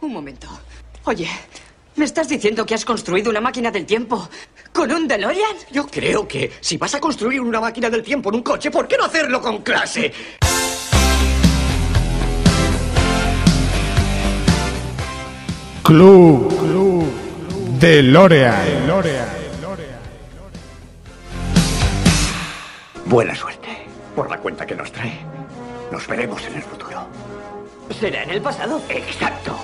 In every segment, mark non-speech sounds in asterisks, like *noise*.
Un momento. Oye, ¿me estás diciendo que has construido una máquina del tiempo con un DeLorean? Yo creo que si vas a construir una máquina del tiempo en un coche, ¿por qué no hacerlo con clase? Club, Club de L'Oreal. Buena suerte por la cuenta que nos trae. Nos veremos en el futuro. ¿Será en el pasado? Exacto.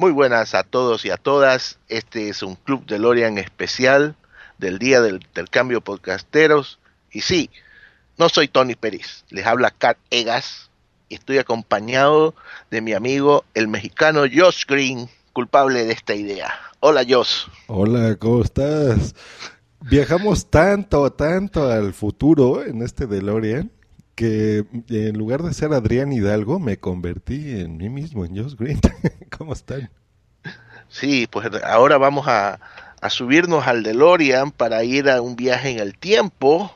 Muy buenas a todos y a todas. Este es un Club de Lorian especial del Día del Intercambio Podcasteros. Y sí, no soy Tony Pérez, les habla Kat Egas y estoy acompañado de mi amigo el mexicano Josh Green, culpable de esta idea. Hola Josh. Hola, ¿cómo estás? Viajamos tanto, tanto al futuro en este DeLorean que en lugar de ser Adrián Hidalgo me convertí en mí mismo, en Josh Green. *laughs* ¿Cómo están? Sí, pues ahora vamos a, a subirnos al DeLorean para ir a un viaje en el tiempo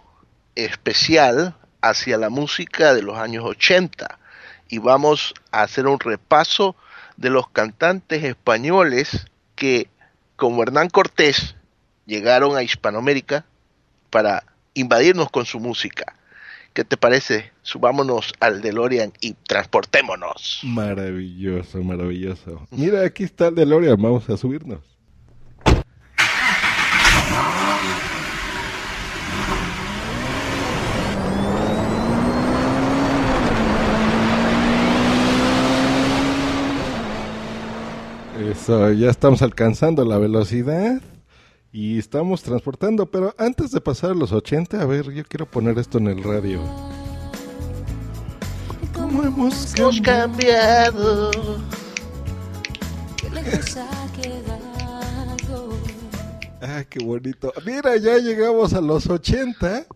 especial hacia la música de los años 80 y vamos a hacer un repaso de los cantantes españoles que, como Hernán Cortés, llegaron a Hispanoamérica para invadirnos con su música. ¿Qué te parece? Subámonos al DeLorean y transportémonos. Maravilloso, maravilloso. Mira, aquí está el DeLorean, vamos a subirnos. Eso, ya estamos alcanzando la velocidad y estamos transportando, pero antes de pasar a los 80, a ver, yo quiero poner esto en el radio. ¿Cómo hemos cambiado? Ah, qué bonito. Mira, ya llegamos a los 80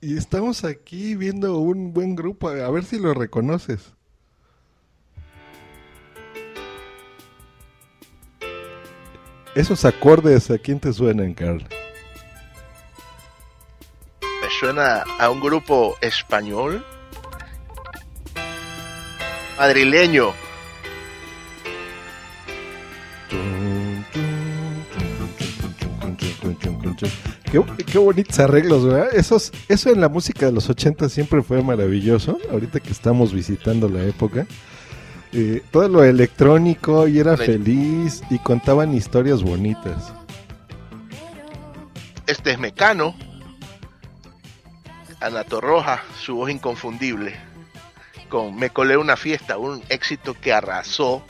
y estamos aquí viendo un buen grupo. A ver si lo reconoces. Esos acordes, ¿a quién te suenan, Carl? Me suena a un grupo español, madrileño. Qué, qué, bonitos arreglos, ¿verdad? Esos, eso en la música de los 80 siempre fue maravilloso. Ahorita que estamos visitando la época. Eh, todo lo electrónico y era feliz y contaban historias bonitas. Este es Mecano, Ana Torroja, su voz inconfundible, con Me colé una fiesta, un éxito que arrasó.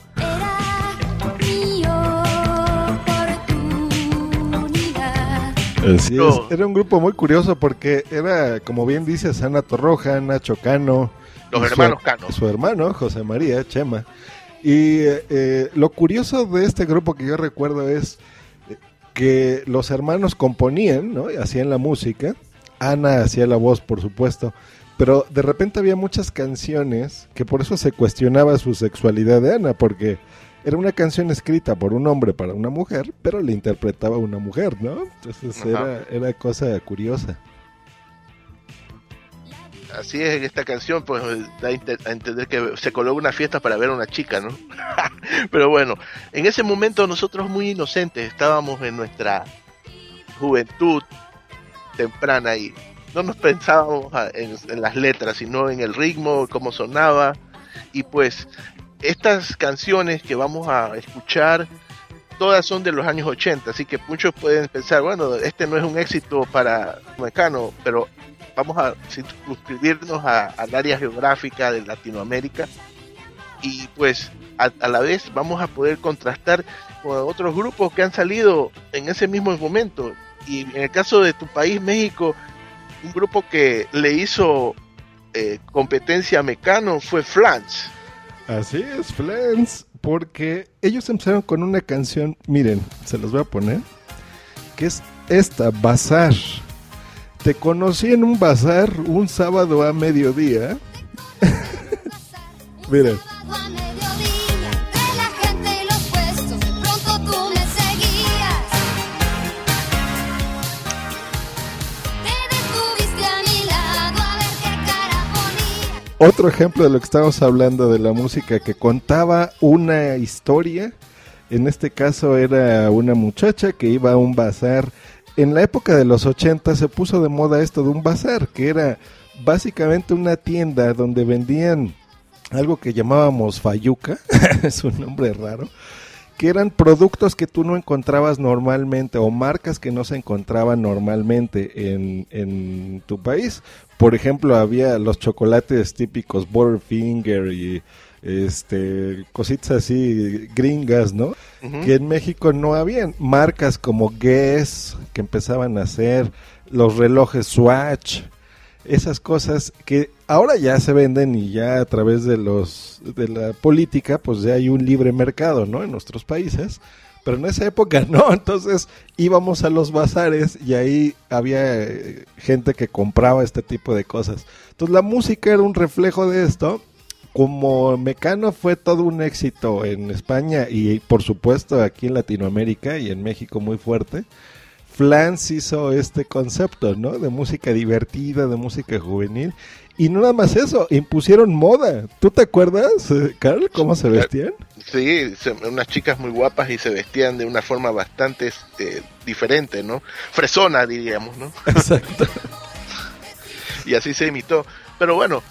Así es. Era un grupo muy curioso porque era, como bien dices, Ana Torroja, Nacho Cano, los hermanos Cano. Su hermano, José María Chema. Y eh, lo curioso de este grupo que yo recuerdo es eh, que los hermanos componían, ¿no? Hacían la música. Ana hacía la voz, por supuesto. Pero de repente había muchas canciones que por eso se cuestionaba su sexualidad de Ana, porque era una canción escrita por un hombre para una mujer, pero le interpretaba una mujer, ¿no? Entonces era, era cosa curiosa así es en esta canción, pues da a entender que se coló una fiesta para ver a una chica, ¿no? *laughs* Pero bueno, en ese momento nosotros muy inocentes estábamos en nuestra juventud temprana y no nos pensábamos en, las letras, sino en el ritmo, cómo sonaba. Y pues estas canciones que vamos a escuchar, todas son de los años 80, así que muchos pueden pensar, bueno, este no es un éxito para Mecano, pero vamos a suscribirnos al área geográfica de Latinoamérica y pues a, a, la vez vamos a poder contrastar con otros grupos que han salido en ese mismo momento. Y en el caso de tu país, México, un grupo que le hizo eh, competencia a Mecano fue Flans. Así es, Flans, porque ellos empezaron con una canción, miren, se los voy a poner, que es esta, Bazar. Te conocí en un bazar un sábado a mediodía. *laughs* miren. Otro ejemplo de lo que estamos hablando de la música que contaba una historia. En este caso era una muchacha que iba a un bazar. En la época de los 80 se puso de moda esto de un bazar, que era básicamente una tienda donde vendían algo que llamábamos fayuca, *laughs* es un nombre raro, que eran productos que tú no encontrabas normalmente o marcas que no se encontraban normalmente en, en tu país. Por ejemplo, había los chocolates típicos Butterfinger y este cositas así gringas, ¿no? Que en México no habían marcas como Guess que empezaban a hacer los relojes Swatch, esas cosas que ahora ya se venden y ya a través de los de la política pues ya hay un libre mercado, ¿no? En nuestros países pero en esa época *laughs* no, entonces íbamos a los bazares y ahí había eh, gente que compraba este tipo de cosas. Entonces la música era un reflejo de esto. Como Mecano fue todo un éxito en España y por supuesto aquí en Latinoamérica y en México muy fuerte, Flans hizo este concepto, ¿no? De música divertida, de música juvenil. Y no nada más eso, impusieron moda. ¿Tú te acuerdas, eh, Carl, cómo se vestían? Sí, unas chicas muy guapas y se vestían de una forma bastante este, diferente, ¿no? Fresona, diríamos, ¿no? *laughs* Exacto. y así se imitó. Pero bueno,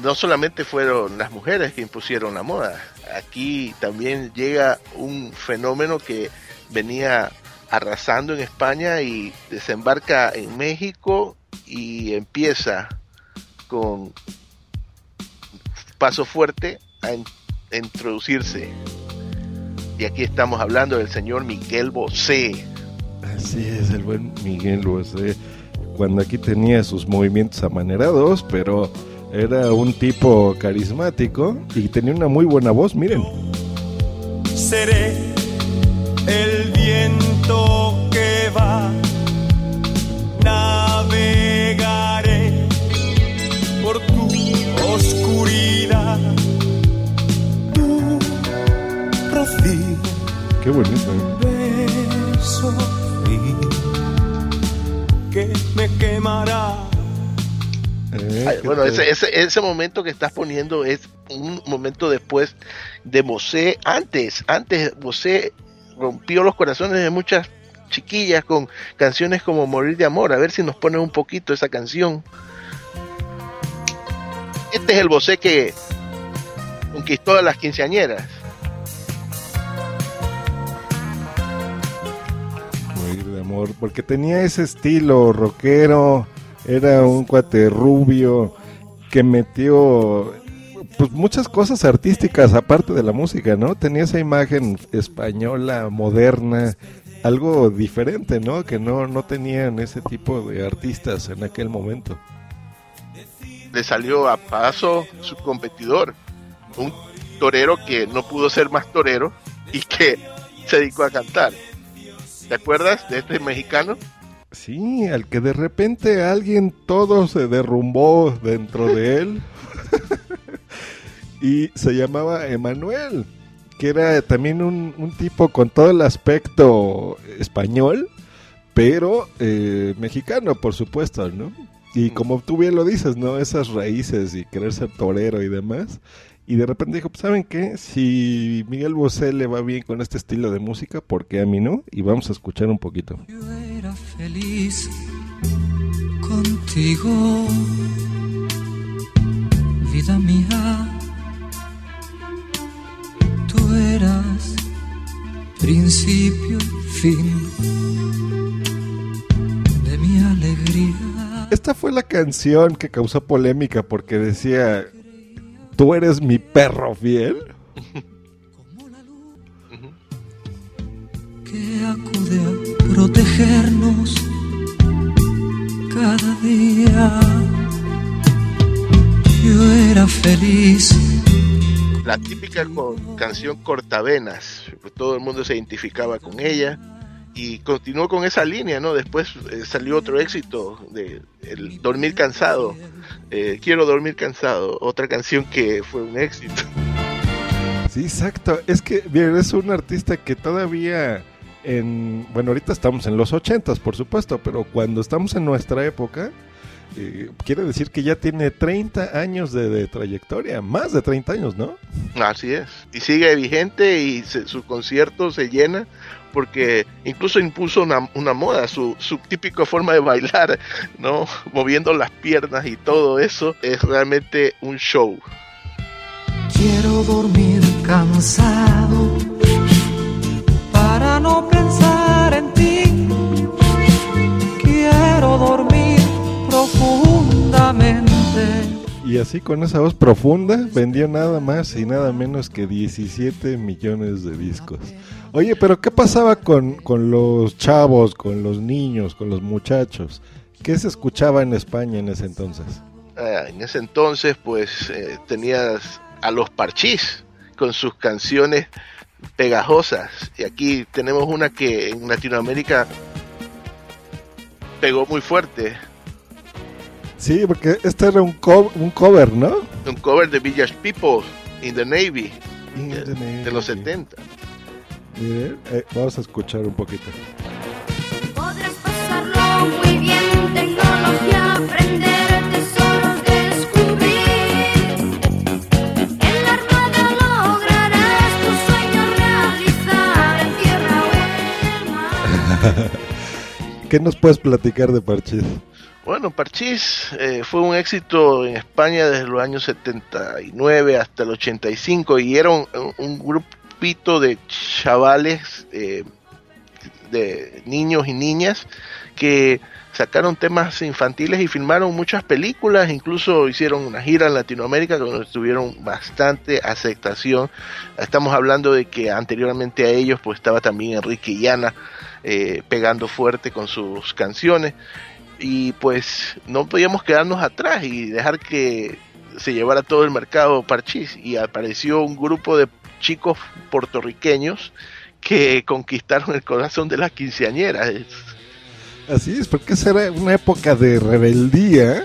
no solamente fueron las mujeres que impusieron la moda. Aquí también llega un fenómeno que venía arrasando en España y desembarca en México y empieza con paso fuerte a, introducirse. Y aquí estamos hablando del señor Miguel Bosé. Así es, el buen Miguel Bosé. Cuando aquí tenía sus movimientos amanerados, pero era un tipo carismático y tenía una muy buena voz, miren. Seré el viento que va oscuridad. Tu rocío. Qué bonito. ¿eh? Beso que me quemará. Eh, bueno, ese, ese, ese, momento que estás poniendo es un momento después de Bosé. Antes, antes Bosé rompió los corazones de muchas chiquillas con canciones como Morir de Amor. A ver si nos pone un poquito esa canción. Este es el Bosé que conquistó a las quinceañeras. Morir de amor, porque tenía ese estilo rockero, era un cuate rubio que metió pues muchas cosas artísticas aparte de la música, ¿no? Tenía esa imagen española, moderna, algo diferente, ¿no? Que no, no tenían ese tipo de artistas en aquel momento le salió a paso su competidor, un torero que no pudo ser más torero y que *laughs* se dedicó a cantar. ¿Te acuerdas de este mexicano? Sí, al que de repente alguien todo se derrumbó dentro de él. *laughs* y se llamaba Emanuel, que era también un, tipo con todo el aspecto español, pero eh, mexicano, por supuesto, ¿no? Y como tú bien lo dices, ¿no? Esas raíces y querer ser torero y demás. Y de repente dijo, pues, ¿saben qué? Si Miguel Bosé le va bien con este estilo de música, ¿por qué a mí no? Y vamos a escuchar un poquito. Feliz con contigo, vida mía. Tú eras principio y fin de mi alegría. Esta fue la canción que causó polémica porque decía, tú eres mi perro fiel. que acude a protegernos cada día. Yo era feliz. La típica canción Cortavenas, pues, todo el mundo se identificaba con ella y continuó con esa línea, ¿no? Después eh, salió otro éxito de el Dormir Cansado, eh, Quiero Dormir Cansado, otra canción que fue un éxito. Sí, exacto. Es que, bien, es un artista que todavía en... Bueno, ahorita estamos en los ochentas, por supuesto, pero cuando estamos en nuestra época, eh, quiere decir que ya tiene 30 años de, de trayectoria, más de 30 años, ¿no? Así es. Y sigue vigente y se- su concierto se llena porque incluso impuso una, una moda, su, su típica forma de bailar, ¿no? Moviendo las piernas y todo eso es realmente un show. Quiero dormir cansado para no Y así con esa voz profunda vendió nada más y nada menos que 17 millones de discos. Oye, pero ¿qué pasaba con, con los chavos, con los niños, con los muchachos? ¿Qué se escuchaba en España en ese entonces? Ah, en ese entonces, pues eh, tenías a los Parchís con sus canciones pegajosas. Y aquí tenemos una que en Latinoamérica pegó muy fuerte. Sí, porque este era un, co- un cover, ¿no? Un cover de Village People in the Navy In de, the Navy. de los 70. Miren, eh, vamos a escuchar un poquito. Podrás pasarlo muy bien, tecnología, aprender tesoros, descubrir. En la armada lograrás tus sueños realizar en tierra o en el mar. *laughs* ¿Qué nos puedes platicar de Parchís? Bueno, Parchís eh, fue un éxito en España desde los años 79 hasta el 85 y era un, un grupito de chavales, eh, de niños y niñas que sacaron temas infantiles y filmaron muchas películas, incluso hicieron una gira en Latinoamérica donde tuvieron bastante aceptación. Estamos hablando de que anteriormente a ellos pues estaba también Enrique Llana eh, pegando fuerte con sus canciones y pues no podíamos quedarnos atrás y dejar que se llevara todo el mercado Parchís y apareció un grupo de chicos puertorriqueños que conquistaron el corazón de las quinceañeras. Así es, porque esa era una época de rebeldía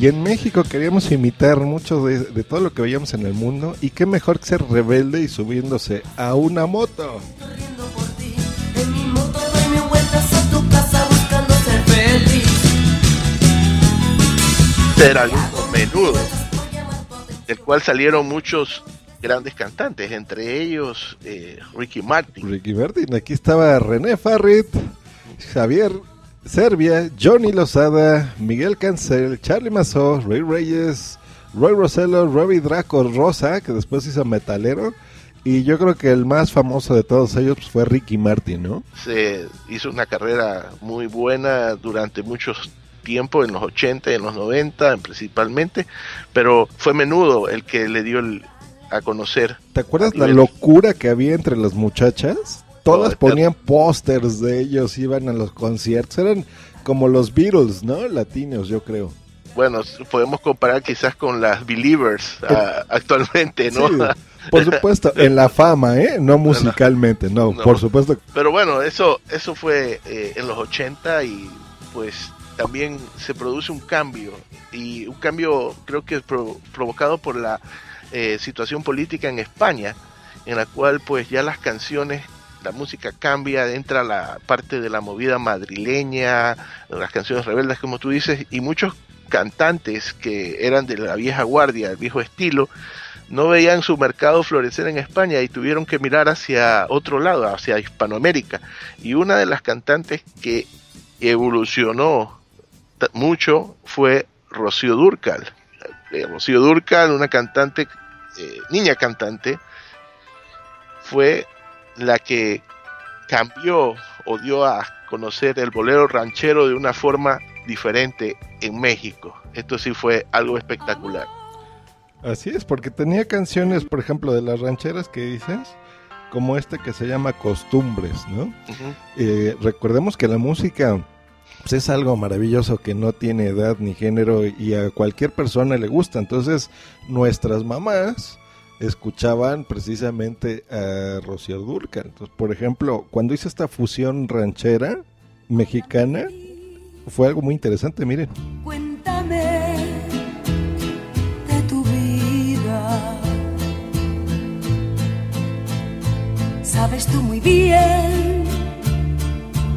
y en México queríamos imitar mucho de, de todo lo que veíamos en el mundo y qué mejor que ser rebelde y subiéndose a una moto. En mi moto doy vueltas a tu casa buscando ser feliz. Era el grupo menudo, del cual salieron muchos grandes cantantes, entre ellos eh, Ricky Martin. Ricky Martin, aquí estaba René Farrit, Javier Serbia, Johnny Lozada, Miguel Cancel, Charlie Mazó, Ray Reyes, Roy Rosello, Robbie Draco Rosa, que después hizo Metalero, y yo creo que el más famoso de todos ellos pues, fue Ricky Martin, ¿no? Se hizo una carrera muy buena durante muchos tiempo en los 80 y en los 90 principalmente, pero fue menudo el que le dio el- a conocer. ¿Te acuerdas la locura que había entre las muchachas? Todas Oh, ponían pósters de ellos, iban a los conciertos, eran como los Beatles, ¿no? Latinos, yo creo. Bueno, podemos comparar quizás con las Believers ah, actualmente, ¿no? Sí, *laughs* por supuesto, en la fama, ¿eh? No musicalmente, no, No. por supuesto. Pero bueno, eso, eso fue eh, en los 80 y pues también se produce un cambio y un cambio creo que pro- provocado por la eh, situación política en España, en la cual pues ya las canciones, la música cambia, entra la parte de la movida madrileña, las canciones rebeldes como tú dices, y muchos cantantes que eran de la vieja guardia, el viejo estilo, no veían su mercado florecer en España y tuvieron que mirar hacia otro lado, hacia Hispanoamérica. Y una de las cantantes que evolucionó mucho fue Rocío Durcal. Eh, Rocío Durcal, una cantante, eh, niña cantante, fue la que cambió o dio a conocer el bolero ranchero de una forma diferente en México. Esto sí fue algo espectacular. Así es, porque tenía canciones, por ejemplo, de las rancheras que dices, como este que se llama Costumbres, ¿no? Eh, recordemos que la música pues, es algo maravilloso que no tiene edad ni género y a cualquier persona le gusta. Entonces, nuestras mamás escuchaban precisamente a Rocío Durcal. Entonces, por ejemplo, cuando hizo esta fusión ranchera mexicana, fue algo muy interesante, miren. Cuéntame de tu vida. Sabes tú muy bien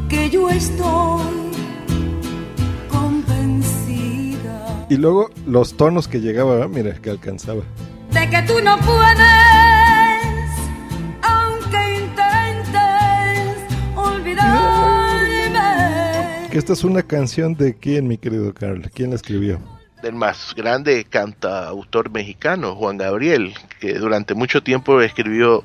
que yo estoy Y luego los tonos que llegaba, ¿verdad? mira, que alcanzaba. de que tú no puedes, aunque intentes olvidarme. Que esta es una canción de quién, mi querido Carl, ¿quién la escribió? del más grande cantautor mexicano, Juan Gabriel, que durante mucho tiempo escribió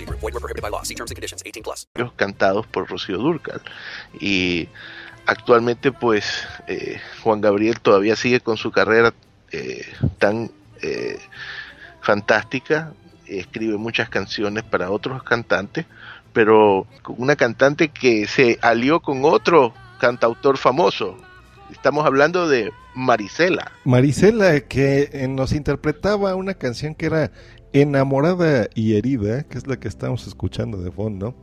Group. Void were prohibited by law. See terms and conditions. 18 plus. cantados por Rocío Durcal. Y actualmente pues eh, Juan Gabriel todavía sigue con su carrera eh, tan eh, fantástica, escribe muchas canciones para otros cantantes, pero con una cantante que se alió con otro cantautor famoso. Estamos hablando de Marisela. Marisela, que eh, nos interpretaba una canción que era Enamorada y Herida, que es la que estamos escuchando de fondo,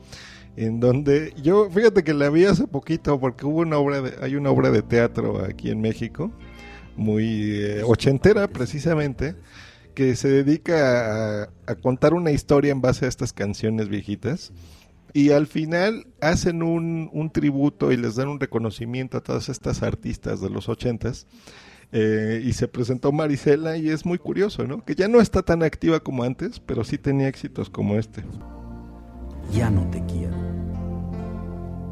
en donde yo, fíjate que la vi hace poquito porque hubo una obra, de, hay una obra de teatro aquí en México, muy eh, ochentera precisamente, que se dedica a, a contar una historia en base a estas canciones viejitas. Y al final hacen un, un, tributo y les dan un reconocimiento a todas estas artistas de los ochentas. Eh, y se presentó Marisela y es muy curioso, ¿no? Que ya no está tan activa como antes, pero sí tenía éxitos como este. Ya no te quiero.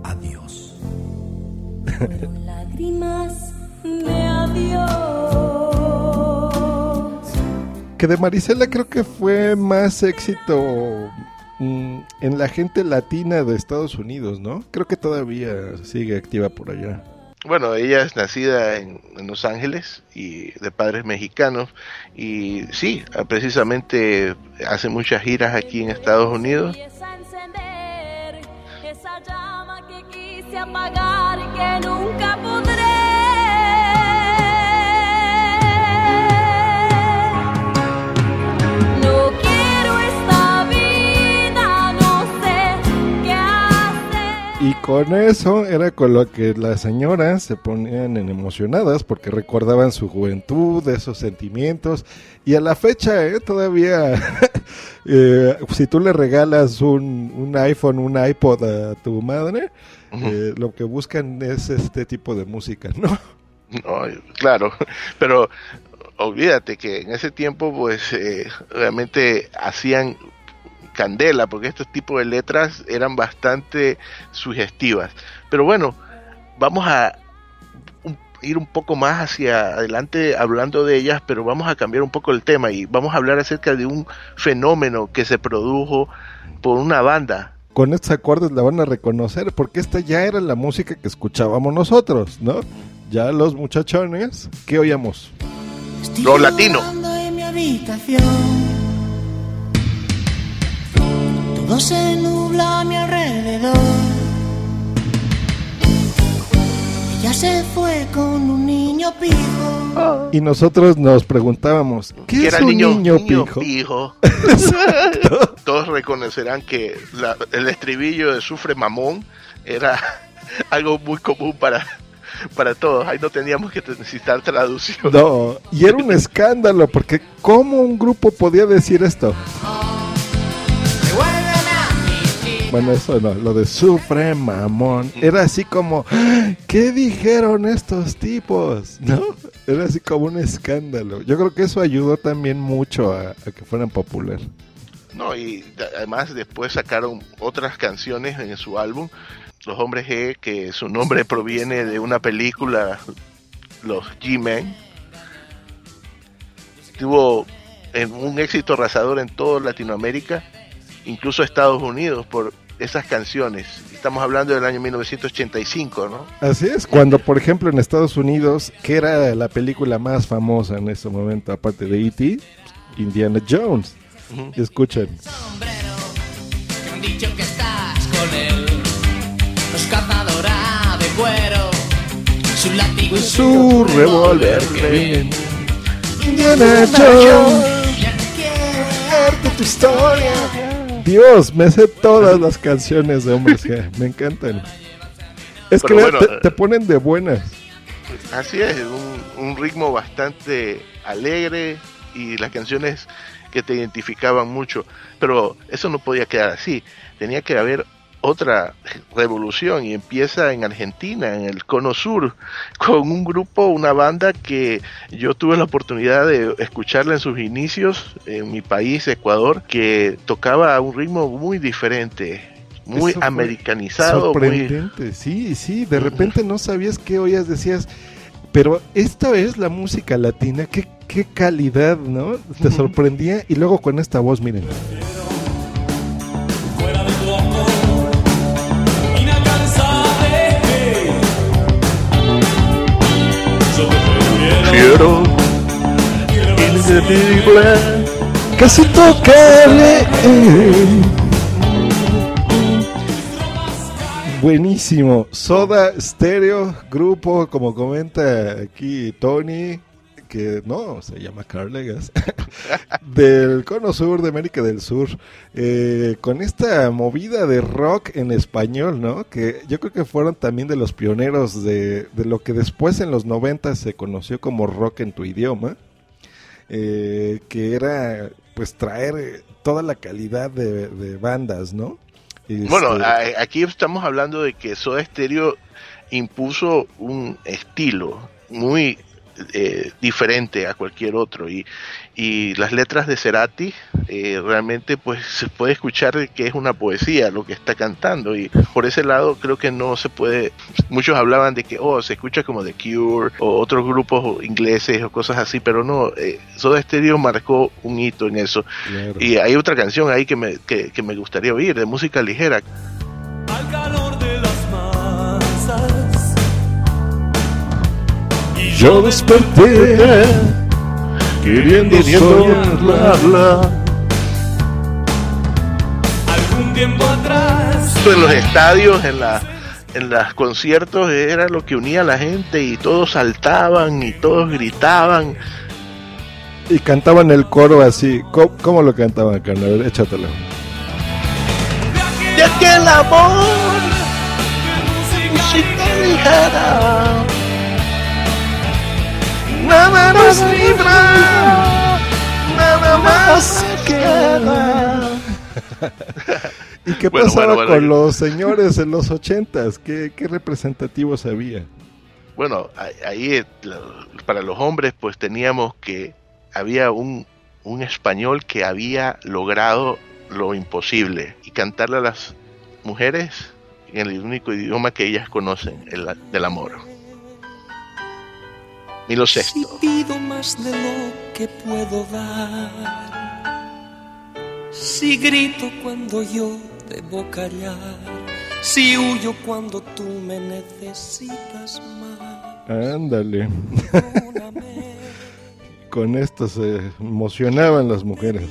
Adiós. lágrimas de adiós. Que de Marisela creo que fue más éxito mm, en la gente latina de Estados Unidos, ¿no? Creo que todavía sigue activa por allá. Bueno, ella es nacida en, Los Ángeles y de padres mexicanos y sí, precisamente hace muchas giras aquí en Estados Unidos. Esa llama que quise apagar y que nunca Y con eso era con lo que las señoras se ponían en emocionadas porque recordaban su juventud, esos sentimientos. Y a la fecha, ¿eh? todavía, *laughs* eh, si tú le regalas un, un, iPhone, un iPod a tu madre, uh -huh. eh, lo que buscan es este tipo de música, ¿no? No, claro, *laughs* pero olvídate que en ese tiempo, pues, eh, realmente hacían candela, porque estos tipos de letras eran bastante sugestivas. Pero bueno, vamos a un, ir un poco más hacia adelante hablando de ellas, pero vamos a cambiar un poco el tema y vamos a hablar acerca de un fenómeno que se produjo por una banda. Con estos acordes la van a reconocer, porque esta ya era la música que escuchábamos nosotros, ¿no? Ya los muchachones, ¿qué oíamos? Lo latino. En mi habitación. Todo se nubla a mi alrededor. Ella se fue con un niño pijo. Y nosotros nos preguntábamos, ¿qué, ¿Qué es un niño, niño, niño pijo? pijo? *laughs* Todos reconocerán que la, el estribillo de Sufre Mamón era *laughs* algo muy común para, para todos. Ahí no teníamos que necesitar traducción. No, y era un escándalo, porque ¿cómo un grupo podía decir esto? Bueno, eso no, lo de Sufre Mamón. Era así como, "¡Ah! ¿qué dijeron estos tipos? ¿No? Era así como un escándalo. Yo creo que eso ayudó también mucho a, a que fueran popular. No, y además después sacaron otras canciones en su álbum, Los Hombres G, que su nombre *laughs* proviene de una película, Los G-Men. Tuvo en un éxito arrasador en toda Latinoamérica, incluso Estados Unidos, por esas canciones. Estamos hablando del año 1985, ¿no? Así es, cuando por ejemplo en Estados Unidos, que era la película más famosa en ese momento, aparte de E.T., Indiana Jones. Ujú. Y escuchen. Me han dicho que estás con él. Los cazadora de cuero. Su látigo y Su revólver. Indiana Jones. tu historia. Dios, me sé todas las canciones de Hombres G, me encantan. Es que Pero vea, bueno, te, te ponen de buenas. Así es, un, un ritmo bastante alegre y las canciones que te identificaban mucho. Pero eso no podía quedar así. Tenía que haber otra revolución y empieza en Argentina, en el Cono Sur, *laughs* con un grupo, una banda que yo tuve la oportunidad de escucharla en sus inicios en mi país, Ecuador, que tocaba un ritmo muy diferente, muy Eso americanizado, muy, Sorprendente, sí, sí, de repente no sabías qué oías, decías, pero esta es la música latina, qué, qué calidad, ¿no? Te sorprendía y luego con esta voz, miren. Quiero Casi tocarle. Buenísimo. Soda Stereo, grupo, como comenta aquí Tony, que no, se llama Carlegas, *laughs* del Cono Sur de América del Sur, eh, con esta movida de rock en español, ¿no? Que yo creo que fueron también de los pioneros de, de lo que después en los 90 se conoció como rock en tu idioma eh, que era pues traer eh, toda la calidad de, de bandas, ¿no? Este, Bueno, a- aquí estamos hablando de que Soda Stereo impuso un estilo muy eh, diferente a cualquier otro. Y, y las letras de Cerati eh, realmente pues se puede escuchar que es una poesía lo que está cantando. Y por ese lado creo que no se puede muchos hablaban de que oh se escucha como The Cure o otros grupos ingleses o cosas así pero no eh, Soda Stereo marcó un hito en eso. Claro. y hay otra canción ahí que me, que, que me gustaría oír de música ligera. Al calor de Yo desperté queriendo soñarla. algún tiempo atrás. En los estadios, en la en los conciertos era lo que unía a la gente y todos saltaban y todos gritaban. Y cantaban el coro así. ¿Cómo, cómo lo cantaban, carnal? A ver, échatelo. De aquel amor, música ligera, nada nos libra, nada más queda. *laughs* ¿Y qué Bueno, pasaba bueno, bueno, con los señores en los ochentas? ¿Qué, qué representativos había? Bueno, ahí- eh, para los hombres pues teníamos que había un, un español que había logrado lo imposible y cantarle a las mujeres en el único idioma que ellas conocen, el del amor. Milo Si Sexto. pido más de lo que puedo dar. Si grito cuando yo debo callar. Si huyo cuando tú me necesitas más. Ándale. *laughs* con esto se emocionaban las mujeres.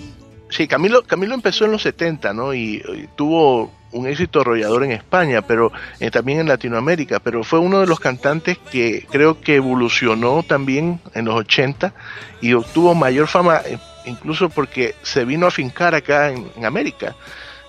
Sí, Camilo, Camilo empezó en los 70, ¿no? Y, tuvo un éxito arrollador en España, pero eh, también en Latinoamérica, pero fue uno de los cantantes que creo que evolucionó también en los 80 y obtuvo mayor fama, eh, incluso porque se vino a fincar acá en América.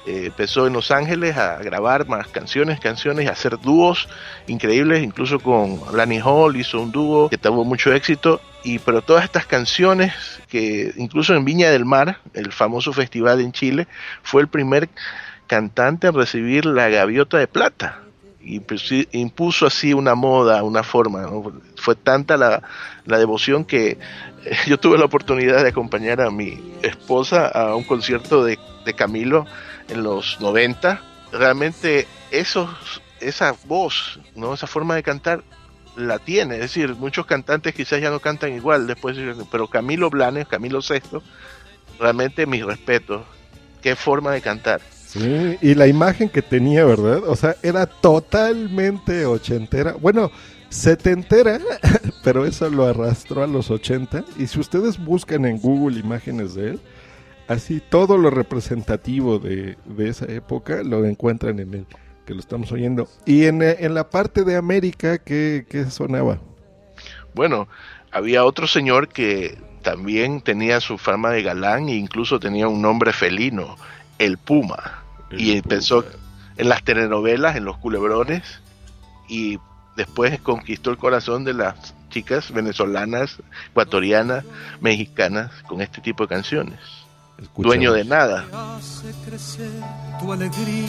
Eh, empezó en Los Ángeles a grabar más canciones, canciones, a hacer dúos increíbles, incluso con Lanny Hall hizo un dúo que tuvo mucho éxito. Y pero todas estas canciones que incluso en Viña del Mar, el famoso festival en Chile, fue el primer cantante en recibir la gaviota de plata y impuso así una moda, una forma. Fue tanta la, la devoción que eh, *laughs* yo tuve la oportunidad de acompañar a mi esposa a un concierto de, de Camilo en los 90. Realmente esos, esa voz, ¿no? esa forma de cantar la tiene. Es decir, muchos cantantes quizás ya no cantan igual después, pero Camilo Blanes, Camilo Sexto, realmente mis respetos. Qué forma de cantar. Y la imagen que tenía, ¿verdad? O sea, era totalmente ochentera. Bueno, setentera, *laughs* pero eso lo arrastró a los ochenta. Y si ustedes buscan en Google imágenes de él, así todo lo representativo de, de esa época lo encuentran en él, que lo estamos oyendo. Y en, en la parte de América, ¿qué, qué sonaba? Bueno, había otro señor que también tenía su fama de galán e incluso tenía un nombre felino, el Puma. El y Puma. empezó en las telenovelas, en los culebrones, y después conquistó el corazón de las chicas venezolanas, ecuatorianas, mexicanas, con este tipo de canciones. Dueño de nada. hace crecer tu alegría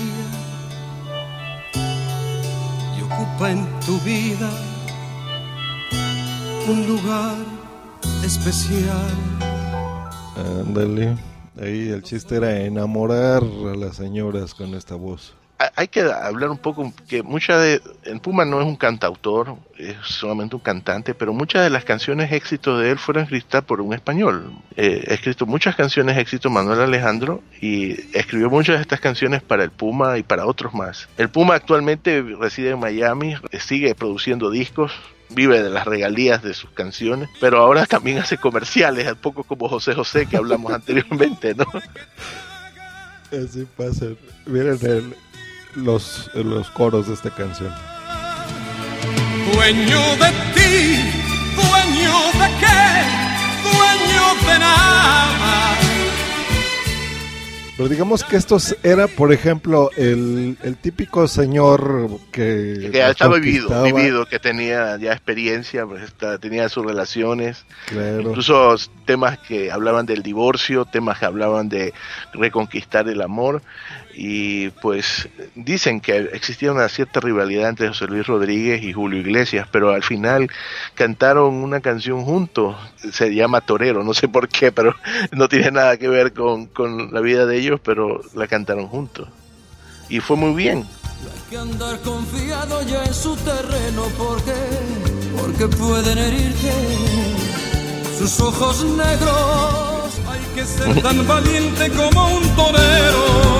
y ocupa en tu vida un lugar especial. Ándale. Ahí el chiste era enamorar a las señoras con esta voz. Ha- Hay que hablar un poco que mucha de el Puma no es un cantautor, es solamente un cantante, pero muchas de las canciones éxitos de él fueron escritas por un español. Eh, ha escrito muchas canciones éxitos Manuel Alejandro y escribió muchas de estas canciones para el Puma y para otros más. El Puma actualmente reside en Miami, eh, sigue produciendo discos, vive de las regalías de sus canciones, pero ahora también hace comerciales, un poco como José José que hablamos *laughs* anteriormente, ¿no? Así pasa. Miren el- los, los coros de esta canción. Dueño de ti, dueño de qué, dueño de nada. Pero digamos que estos era, por ejemplo, el, el típico señor que... que ya estaba vivido, vivido, que tenía ya experiencia, pues, está- tenía sus relaciones, Claro. incluso temas que hablaban del divorcio, temas que hablaban de reconquistar el amor, y pues dicen que existía una cierta rivalidad entre José Luis Rodríguez y Julio Iglesias, pero al final cantaron una canción juntos, se llama Torero, no sé por qué, pero no tiene nada que ver con, con la vida de ellos, pero la cantaron juntos. Y fue muy bien. Hay que andar confiado ya en su terreno porque, porque pueden herirte sus ojos negros. Hay que ser tan *laughs* valiente como un torero.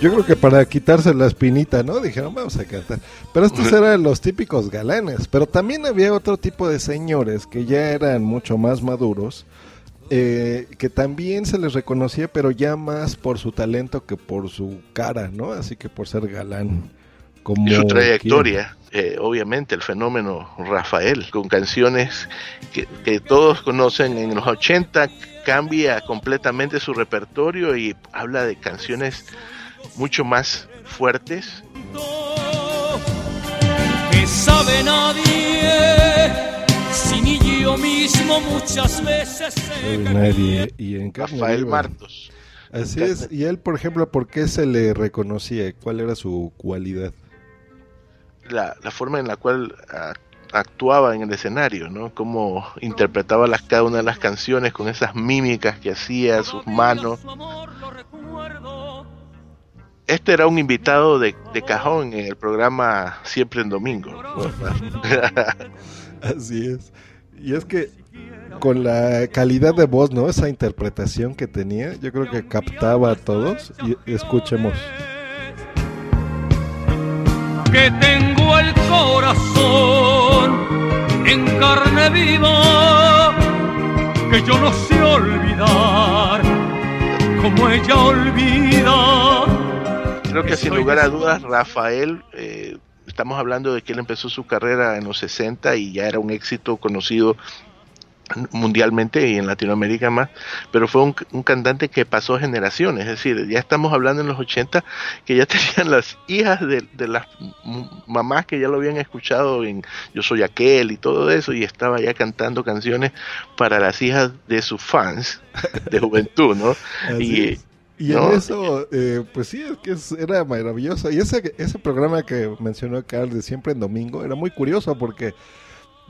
Yo creo que para quitarse la espinita, ¿no? Dijeron, vamos a cantar. Pero estos eran los típicos galanes. Pero también había otro tipo de señores que ya eran mucho más maduros. eh, que también se les reconocía, pero ya más por su talento que por su cara, ¿no? Así que por ser galán. Como y su trayectoria, eh, obviamente el fenómeno Rafael, con canciones que, que todos conocen en los 80, cambia completamente su repertorio y habla de canciones mucho más fuertes. Que sabe nadie, si ni yo mismo muchas veces nadie. Y en Rafael viva. Martos. Así es. Y él, por ejemplo, ¿por qué se le reconocía? ¿Cuál era su cualidad? La, la forma en la cual ah, actuaba en el escenario, ¿no? Cómo interpretaba las, cada una de las canciones con esas mímicas que hacía, sus manos. Este era un invitado de, de cajón en el programa Siempre en Domingo. *laughs* Así es. Y es que con la calidad de voz, ¿no? Esa interpretación que tenía, yo creo que captaba a todos. Y escuchemos. Que tengo el corazón en carne viva, que yo no sé olvidar como ella olvida. Creo que sin lugar a dudas, Rafael, eh, estamos hablando de que él empezó su carrera en los 60 y ya era un éxito conocido mundialmente y en Latinoamérica más, pero fue un, un cantante que pasó generaciones, es decir, ya estamos hablando en los 80 que ya *laughs* tenían las hijas de, de las mamás que ya lo habían escuchado en Yo Soy Aquel y todo eso y estaba ya cantando canciones para las hijas de sus fans de juventud, ¿no? *laughs* Y ¿no? en eso, eh, pues sí, es que es- era maravilloso. Y ese, ese programa que mencionó Carl de siempre en domingo era muy curioso porque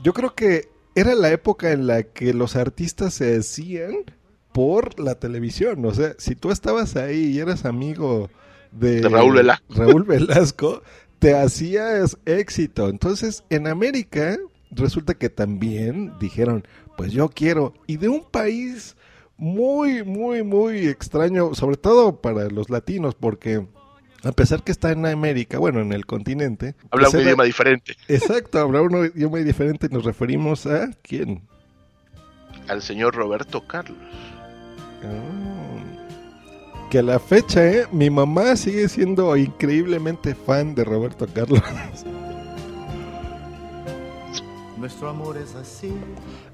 yo creo que era la época en la que los artistas se decían por la televisión. O sea, si tú estabas ahí y eras amigo de, De Raúl Velasco. Raúl Velasco, te hacías éxito. Entonces, en América, resulta que también dijeron, pues yo quiero. Y de un país muy, muy, muy extraño, sobre todo para los latinos, porque a pesar que está en América, bueno, en el continente. habla pues un era- idioma diferente. Exacto, habrá un idioma diferente. Nos referimos a quién? Al señor Roberto Carlos. Que a la fecha, ¿eh? mi mamá sigue siendo increíblemente fan de Roberto Carlos. *laughs* Nuestro amor es así.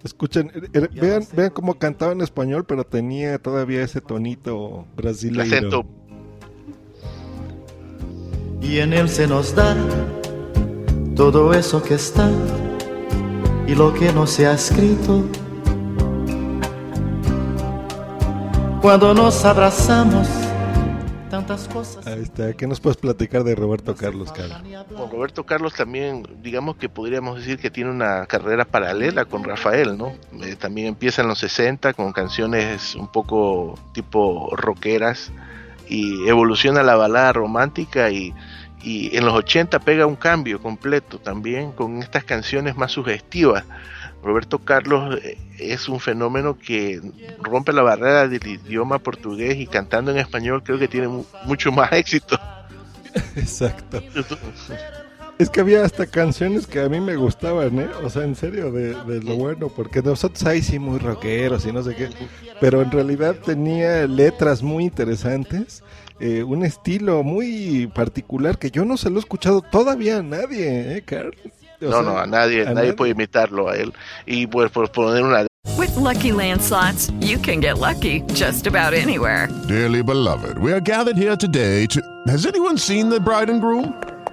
Escuchen, er- er- vean, vean cómo cantaba en español, pero tenía todavía ese tonito brasileño. El acento. Y en él se nos da todo eso que está y lo que no se ha escrito. Cuando nos abrazamos, tantas cosas. Ahí está, ¿qué nos puedes platicar de Roberto Carlos, Carlos? Bueno, Roberto Carlos también, digamos que podríamos decir que tiene una carrera paralela con Rafael, ¿no? Eh, también empieza en los 60 con canciones un poco tipo rockeras y evoluciona la balada romántica y, y en los 80 pega un cambio completo también con estas canciones más sugestivas. Roberto Carlos eh, es un fenómeno que rompe la barrera del idioma portugués y cantando en español creo que tiene mu- mucho más éxito. *laughs* Exacto. Es que había hasta canciones que a mí me gustaban, ¿eh? O sea, en serio, de, de lo bueno, porque nosotros ahí sí muy rockeros y no sé qué, pero en realidad tenía letras muy interesantes, eh, un estilo muy particular que yo no se lo he escuchado todavía a nadie, ¿eh, Carl? O No, sea, no, a nadie, a nadie puede imitarlo a él. Y pues por poner una With Lucky Land slots, you can get lucky just about anywhere. Dearly beloved, we are gathered here today to. Has anyone seen the bride and groom?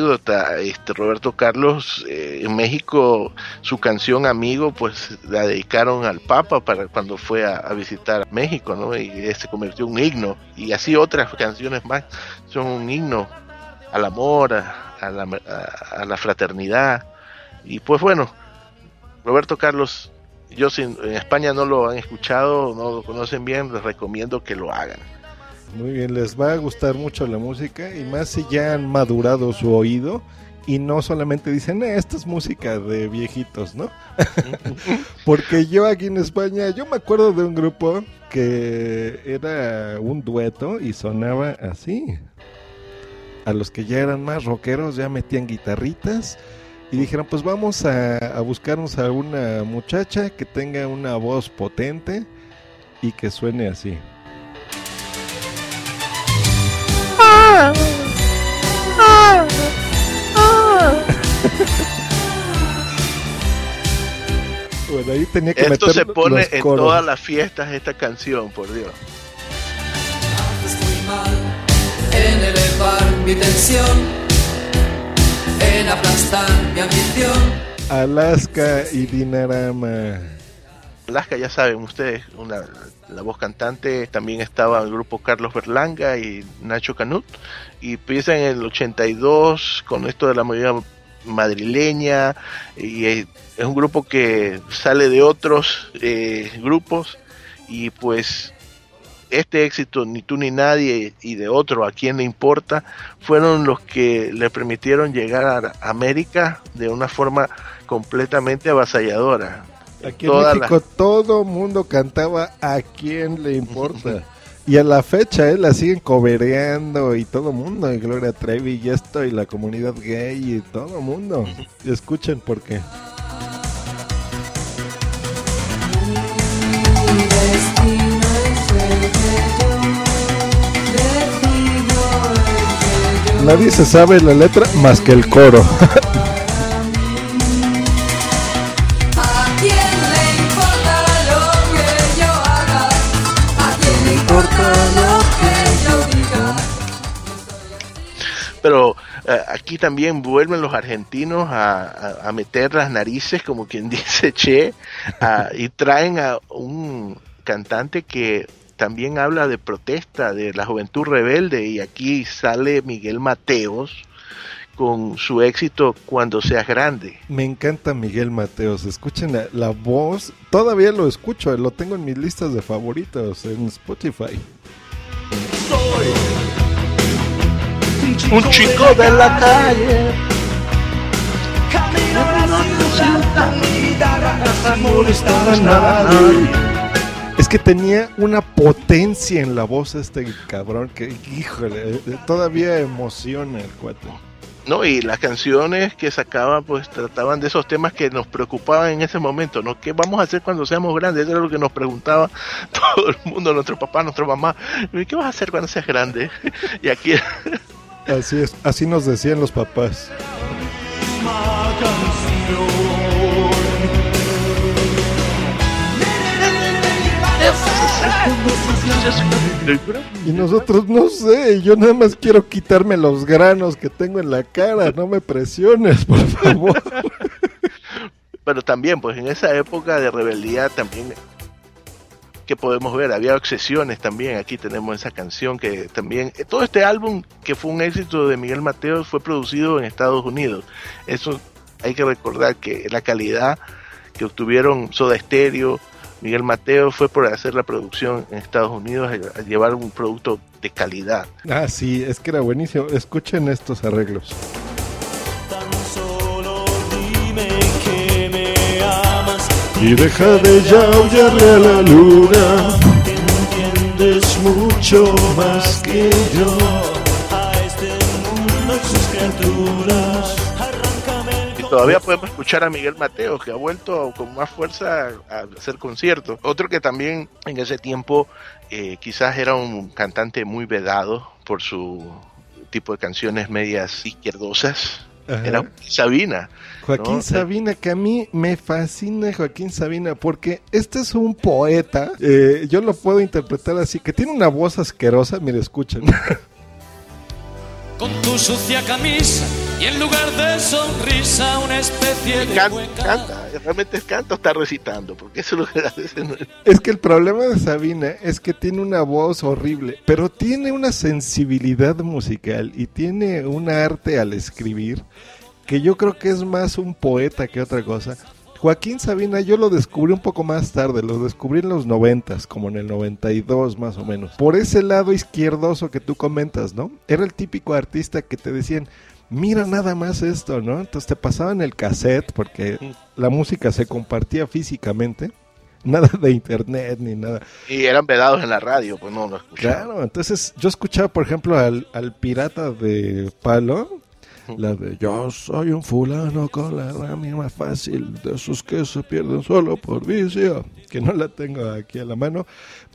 Anécdota, este Roberto Carlos eh, en México su canción Amigo pues la dedicaron al Papa para cuando fue a, a visitar México, ¿no? Y se convirtió en un himno y así otras canciones más son un himno al amor, a, la, a- a la fraternidad y pues bueno, Roberto Carlos, yo si en España no lo han escuchado, no lo conocen bien, les recomiendo que lo hagan. Muy bien, les va a gustar mucho la música y más si ya han madurado su oído y no solamente dicen, "Eh, esta es música de viejitos, ¿no? *laughs* Porque yo aquí en España, yo me acuerdo de un grupo que era un dueto y sonaba así. A los que ya eran más rockeros ya metían guitarritas y dijeron, pues vamos a, a buscarnos a una muchacha que tenga una voz potente y que suene así. *laughs* Bueno, ahí tenía que Esto meter se pone los en coros. todas las fiestas esta canción, por Dios. Estoy mal en elevar mi tensión, en aplastar mi ambición. Alaska y Dinarama. Alaska, ya saben ustedes, una, la voz cantante, también estaba el grupo Carlos Berlanga y Nacho Canut, y empieza en el 82 con esto de la movida madrileña, y es, un grupo que sale de otros eh, grupos, y pues este éxito, ni tú ni nadie, y de otro, a quién le importa, fueron los que le permitieron llegar a América de una forma completamente avasalladora. Aquí en Toda la- México todo mundo cantaba a quién le importa. *laughs* Y a la fecha, ¿eh? La siguen cobereando y todo mundo, y Gloria Trevi y esto, y la comunidad gay y todo mundo. Escuchen por qué. Nadie se sabe la letra más que el coro. *laughs* Pero eh, aquí también vuelven los argentinos a, a- a meter las narices, como quien *laughs* dice, che, a- y traen a un cantante que también habla de protesta, de la juventud rebelde, y aquí sale Miguel Mateos con su éxito Cuando seas grande. Me encanta Miguel Mateos. Escuchen la, la voz. Todavía lo escucho. Lo tengo en mis listas de favoritos en Spotify. Un chico de la calle. Es que tenía una potencia en la voz este cabrón que, híjole, todavía emociona el cuate. No, y las canciones que sacaba pues trataban de esos temas que nos preocupaban en ese momento, ¿no? ¿Qué vamos a hacer cuando seamos grandes? Eso era lo que nos preguntaba *laughs* todo el mundo, nuestro papá, nuestra mamá. ¿Qué vas a hacer cuando seas grande? *laughs* Y aquí Así es, así nos decían los papás. Y nosotros no sé, yo nada más quiero quitarme los granos que tengo en la cara, no me presiones, por favor. Pero también, pues en esa época de rebeldía también que podemos ver, había obsesiones también, aquí tenemos esa canción que también, eh, todo este álbum que fue un éxito de Miguel Mateos fue producido en Estados Unidos. Eso hay que recordar que la calidad que obtuvieron Soda Stereo, Miguel Mateo fue por hacer la producción en Estados Unidos, a llevar un producto de calidad. Ah, sí, es que era buenísimo. Escuchen estos arreglos. Y deja de ya aullarle a la luna. entiendes mucho más que yo a este mundo y sus criaturas. Y todavía podemos escuchar a Miguel Mateo, que ha vuelto con más fuerza a hacer conciertos. Otro que también en ese tiempo eh, quizás era un cantante muy vedado por su tipo de canciones medias izquierdosas, Ajá. era Sabina. Joaquín ¿no? Sabina, que a mí me fascina Joaquín Sabina, porque este es un poeta, eh, yo lo puedo interpretar así, que tiene una voz asquerosa, mire, escuchen. Con tu sucia camisa y en lugar de sonrisa una especie de Canta, canta, realmente canta o está recitando, porque eso es lo que hace. ¿no? Es que el problema de Sabina es que tiene una voz horrible, pero tiene una sensibilidad musical y tiene un arte al escribir que yo creo que es más un poeta que otra cosa. Joaquín Sabina yo lo descubrí un poco más tarde, lo descubrí en los noventas, como en el 92 más o menos. Por ese lado izquierdoso que tú comentas, ¿no? Era el típico artista que te decían, mira nada más esto, ¿no? Entonces te pasaban el cassette porque la música se compartía físicamente. *laughs* Nada de internet ni nada. Y eran vedados en la radio, pues no lo escuchaba. Claro, entonces yo escuchaba, por ejemplo, al, al pirata de Palo, la de Yo soy un fulano con la ramia más fácil, de esos que se pierden solo por vicio, que no la tengo aquí a la mano,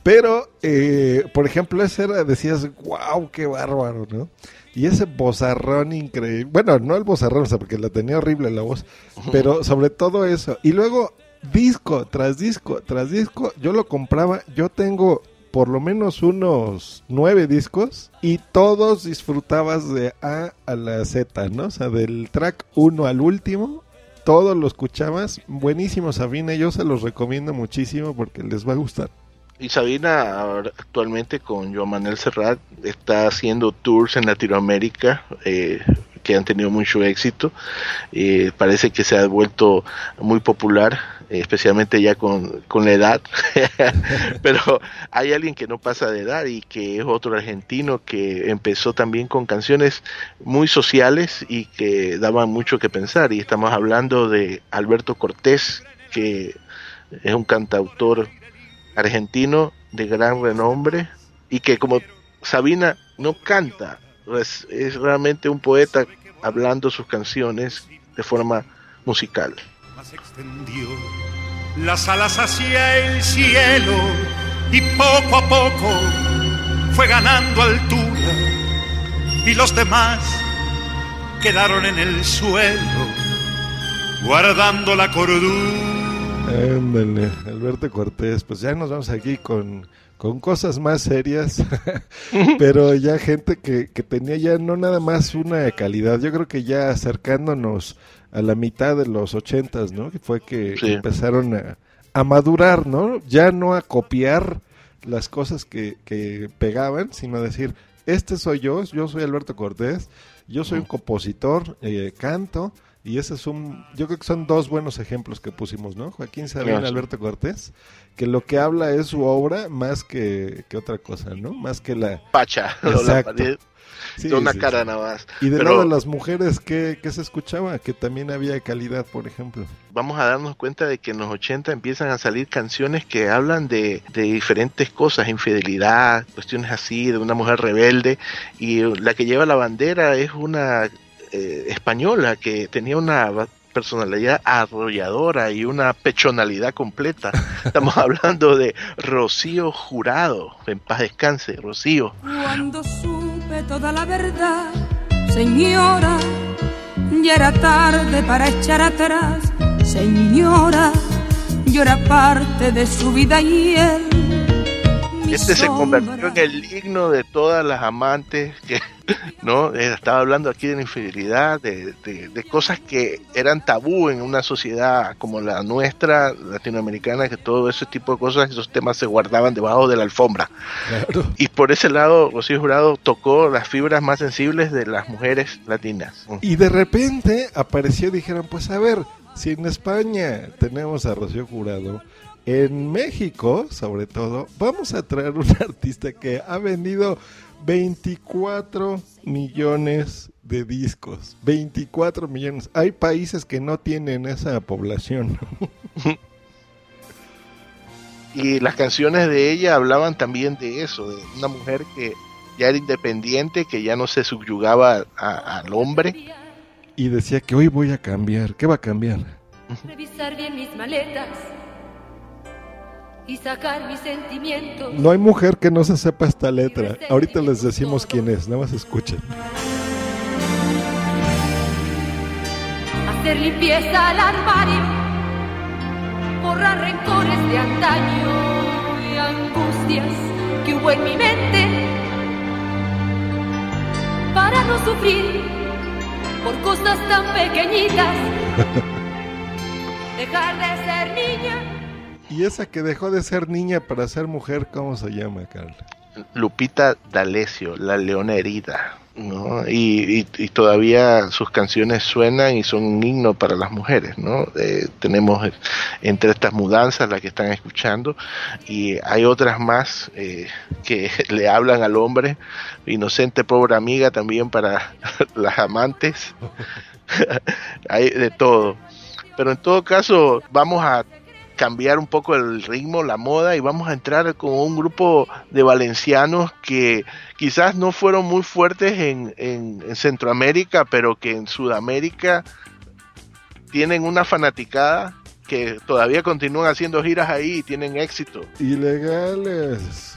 pero, eh, por ejemplo, ese era, decías, wow, qué bárbaro, ¿no? Y ese bozarrón increíble, bueno, no el bozarrón, o sea, porque la tenía horrible la voz, pero sobre todo eso. Y luego, disco tras disco tras disco, yo lo compraba, yo tengo por lo menos unos nueve discos y todos disfrutabas de A a la Z, ¿no? O sea, del track 1 al último, todos lo escuchabas. Buenísimo, Sabina, yo se los recomiendo muchísimo porque les va a gustar. Y Sabina actualmente con Joan Manuel Serrat está haciendo tours en Latinoamérica eh, que han tenido mucho éxito. Eh, parece que se ha vuelto muy popular, eh, especialmente ya con, con la edad. *laughs* Pero hay alguien que no pasa de edad y que es otro argentino que empezó también con canciones muy sociales y que daban mucho que pensar. Y estamos hablando de Alberto Cortés, que es un cantautor argentino de gran renombre y que como Sabina no canta, es, es realmente un poeta hablando sus canciones de forma musical. extendió las alas hacia el cielo y poco a poco fue ganando altura y los demás quedaron en el suelo guardando la cordura. Ándale, Alberto Cortés, pues ya nos vamos aquí con, con cosas más serias, *laughs* pero ya gente que, que tenía ya no nada más una calidad, yo creo que ya acercándonos a la mitad de los ochentas, ¿no? Que fue que Sí. empezaron a, a madurar, ¿no? Ya no a copiar las cosas que, que pegaban, sino a decir, este soy yo, yo soy Alberto Cortés, yo soy un compositor, eh, canto, y ese es un, yo creo que son dos buenos ejemplos que pusimos, ¿no? Joaquín Sabina, Gracias. Alberto Cortés, que lo que habla es su obra más que, que otra cosa, ¿no? Más que la... Pacha, *laughs* la Exacto. Sí, de una sí, cara sí. nada más. Y de Pero lado de las mujeres, ¿qué, qué se escuchaba? Que también había calidad, por ejemplo. vamos a darnos cuenta de que en los 80 empiezan a salir canciones que hablan de, de diferentes cosas, infidelidad, cuestiones así, de una mujer rebelde, y la que lleva la bandera es una eh, española que tenía una personalidad arrolladora y una pechonalidad completa. *laughs* Estamos hablando de Rocío Jurado, en paz descanse, Rocío. Cuando supe toda la verdad, señora, ya era tarde para echar atrás. Señora, yo era parte de su vida y él. Este se convirtió en el himno de todas las amantes que, ¿no? Eh, Estaba hablando aquí de la infidelidad, de, de- de cosas que eran tabú en una sociedad como la nuestra, latinoamericana, que todo ese tipo de cosas, esos temas se guardaban debajo de la alfombra. Y por ese lado, Rocío Jurado tocó las fibras más sensibles de las mujeres latinas. Y de repente apareció y dijeron, pues a ver, si en España tenemos a Rocío Jurado, en México, sobre todo, vamos a traer un *laughs* artista que ha vendido 24 millones de discos. 24 millones. Hay países que no tienen esa población. *laughs* Y las canciones de ella hablaban también de eso, de una mujer que ya era independiente, que ya no se subyugaba a- al hombre. Y decía que hoy voy a cambiar. ¿Qué va a cambiar? Revisar bien mis maletas y sacar mis sentimientos. No hay mujer que no se sepa esta letra. Ahorita les decimos quién es, nada más escuchen. Hacer limpieza al armario, borrar rencores de antaño y angustias que hubo en mi mente para no sufrir por cosas tan pequeñitas. *laughs* Dejar de ser niña. Y esa que dejó de ser niña para ser mujer, ¿cómo se llama, Carla? Lupita D'Alessio, La Leona Herida. ¿no? Y, y- y todavía sus canciones suenan y son un himno para las mujeres. ¿no? Eh, tenemos entre estas mudanzas las que están escuchando y hay otras más eh, que *laughs* le hablan al hombre. Inocente, pobre amiga también para *laughs* las amantes. *laughs* hay de todo. Pero en todo caso vamos a cambiar un poco el ritmo, la moda y vamos a entrar con un grupo de valencianos que quizás no fueron muy fuertes en, en- en Centroamérica, pero que en Sudamérica tienen una fanaticada que todavía continúan haciendo giras ahí y tienen éxito. Ilegales.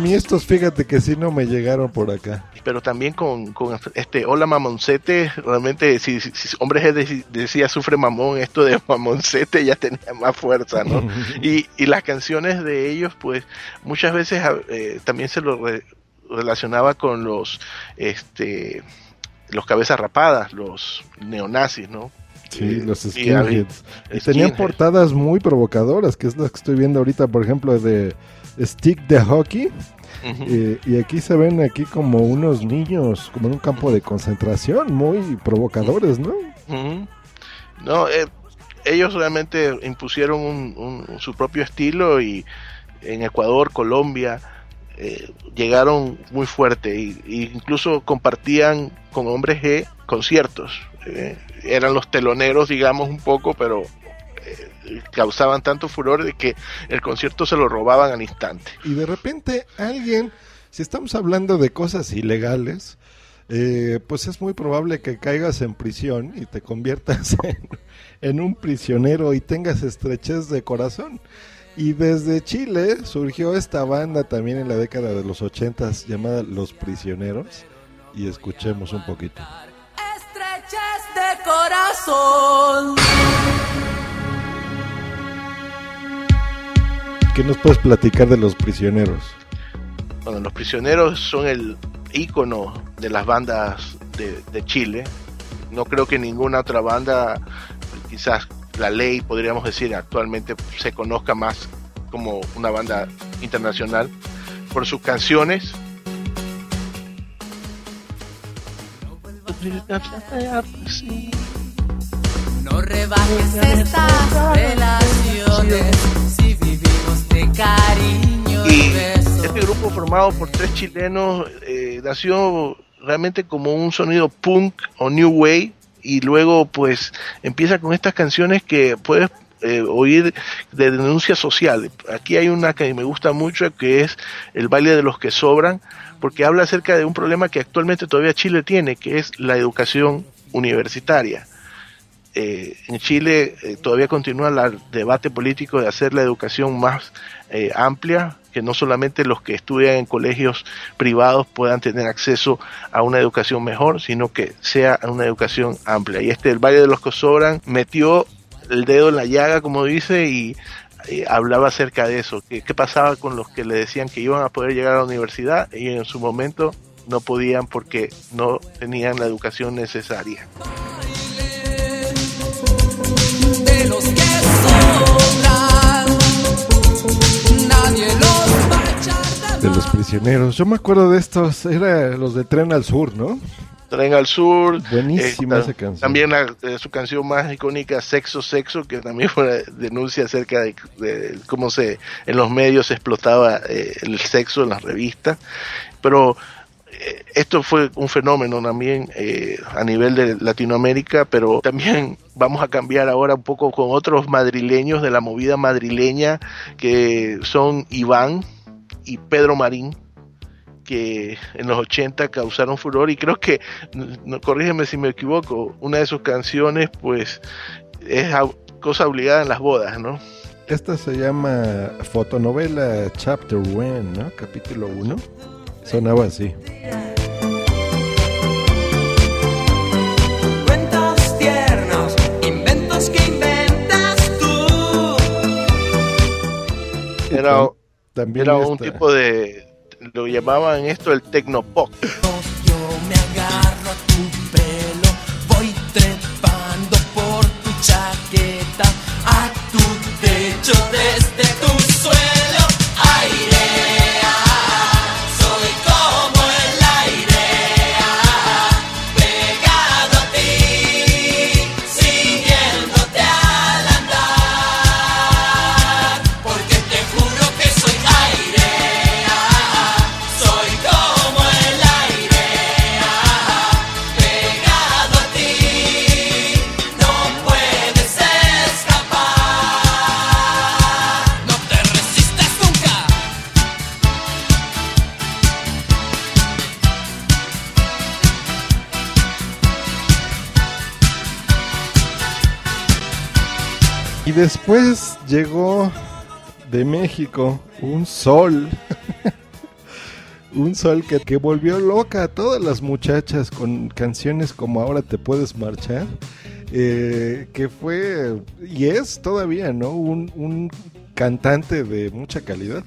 Mí estos, fíjate que sí no me llegaron por acá. Pero también con, con este Hola Mamoncete, realmente si, si, si hombres de- decía sufre mamón, esto de Mamoncete ya tenía más fuerza, ¿no? *laughs* y, y las canciones de ellos, pues muchas veces eh, también se lo re- relacionaba con los este los cabezas rapadas, los neonazis, ¿no? Sí, los y skinheads. Y tenían skinheads. portadas muy provocadoras, que es las que estoy viendo ahorita, por ejemplo, de Stick de Hockey. Eh, y aquí se ven aquí como unos niños, como en un campo de concentración, muy provocadores, ¿no? No, eh, ellos realmente impusieron un- un- su propio estilo y en Ecuador, Colombia, eh, llegaron muy fuerte y, y incluso compartían con Hombres G conciertos. eh, eran los teloneros, digamos, un poco, pero eh, causaban tanto furor de que el concierto se lo robaban al instante. Y de repente alguien, si estamos hablando de cosas ilegales, eh, pues es muy probable que caigas en prisión y te conviertas *laughs* en, en un prisionero y tengas estrechez de corazón. Y desde Chile surgió esta banda también en la década de los ochentas llamada Los Prisioneros. Y escuchemos un poquito. Estrechez de corazón. ¿Qué nos puedes platicar de Los Prisioneros? Bueno, los prisioneros son el ícono de las bandas de, de Chile. No creo que ninguna otra banda, quizás la ley, podríamos decir, actualmente se conozca más como una banda internacional por sus canciones. No rebajes estas relaciones si vivimos y este grupo formado por tres chilenos eh, nació realmente como un sonido punk o new wave y luego pues empieza con estas canciones que puedes eh, oír de denuncia social. Aquí hay una que me gusta mucho que es el baile de los que sobran porque habla acerca de un problema que actualmente todavía Chile tiene que es la educación universitaria. Eh, en Chile eh, todavía continúa el debate político de hacer la educación más eh, amplia, que no solamente los que estudian en colegios privados puedan tener acceso a una educación mejor, sino que sea una educación amplia. Y este, el Valle de los que metió el dedo en la llaga, como dice, y eh, hablaba acerca de eso, que qué pasaba con los que le decían que iban a poder llegar a la universidad y en su momento no podían porque no tenían la educación necesaria. De los que sobran. Nadie los va a echar de De Los Prisioneros. Yo me acuerdo de estos, era los de Tren al Sur, ¿no? Tren al Sur. Buenísima eh, esa canción. También la- eh, su canción más icónica, Sexo, Sexo, que también fue una denuncia acerca de, de cómo se en los medios se explotaba eh, el sexo en las revistas. Pero eh, esto fue un fenómeno también eh, a nivel de Latinoamérica, pero también vamos a cambiar ahora un poco con otros madrileños de la movida madrileña, que son Iván y Pedro Marín que en los 80 causaron furor y creo que, no, corrígeme si me equivoco, una de sus canciones pues es cosa obligada en las bodas, ¿no? Esta se llama Fotonovela Chapter 1, ¿no? Capítulo 1. Sonaba así. Era, también era un tipo de, lo llamaban esto el tecnopop. Después llegó de México un sol. *laughs* un sol que, que volvió loca a todas las muchachas con canciones como Ahora te puedes marchar. eh, que fue y es todavía, ¿no? Un, un cantante de mucha calidad.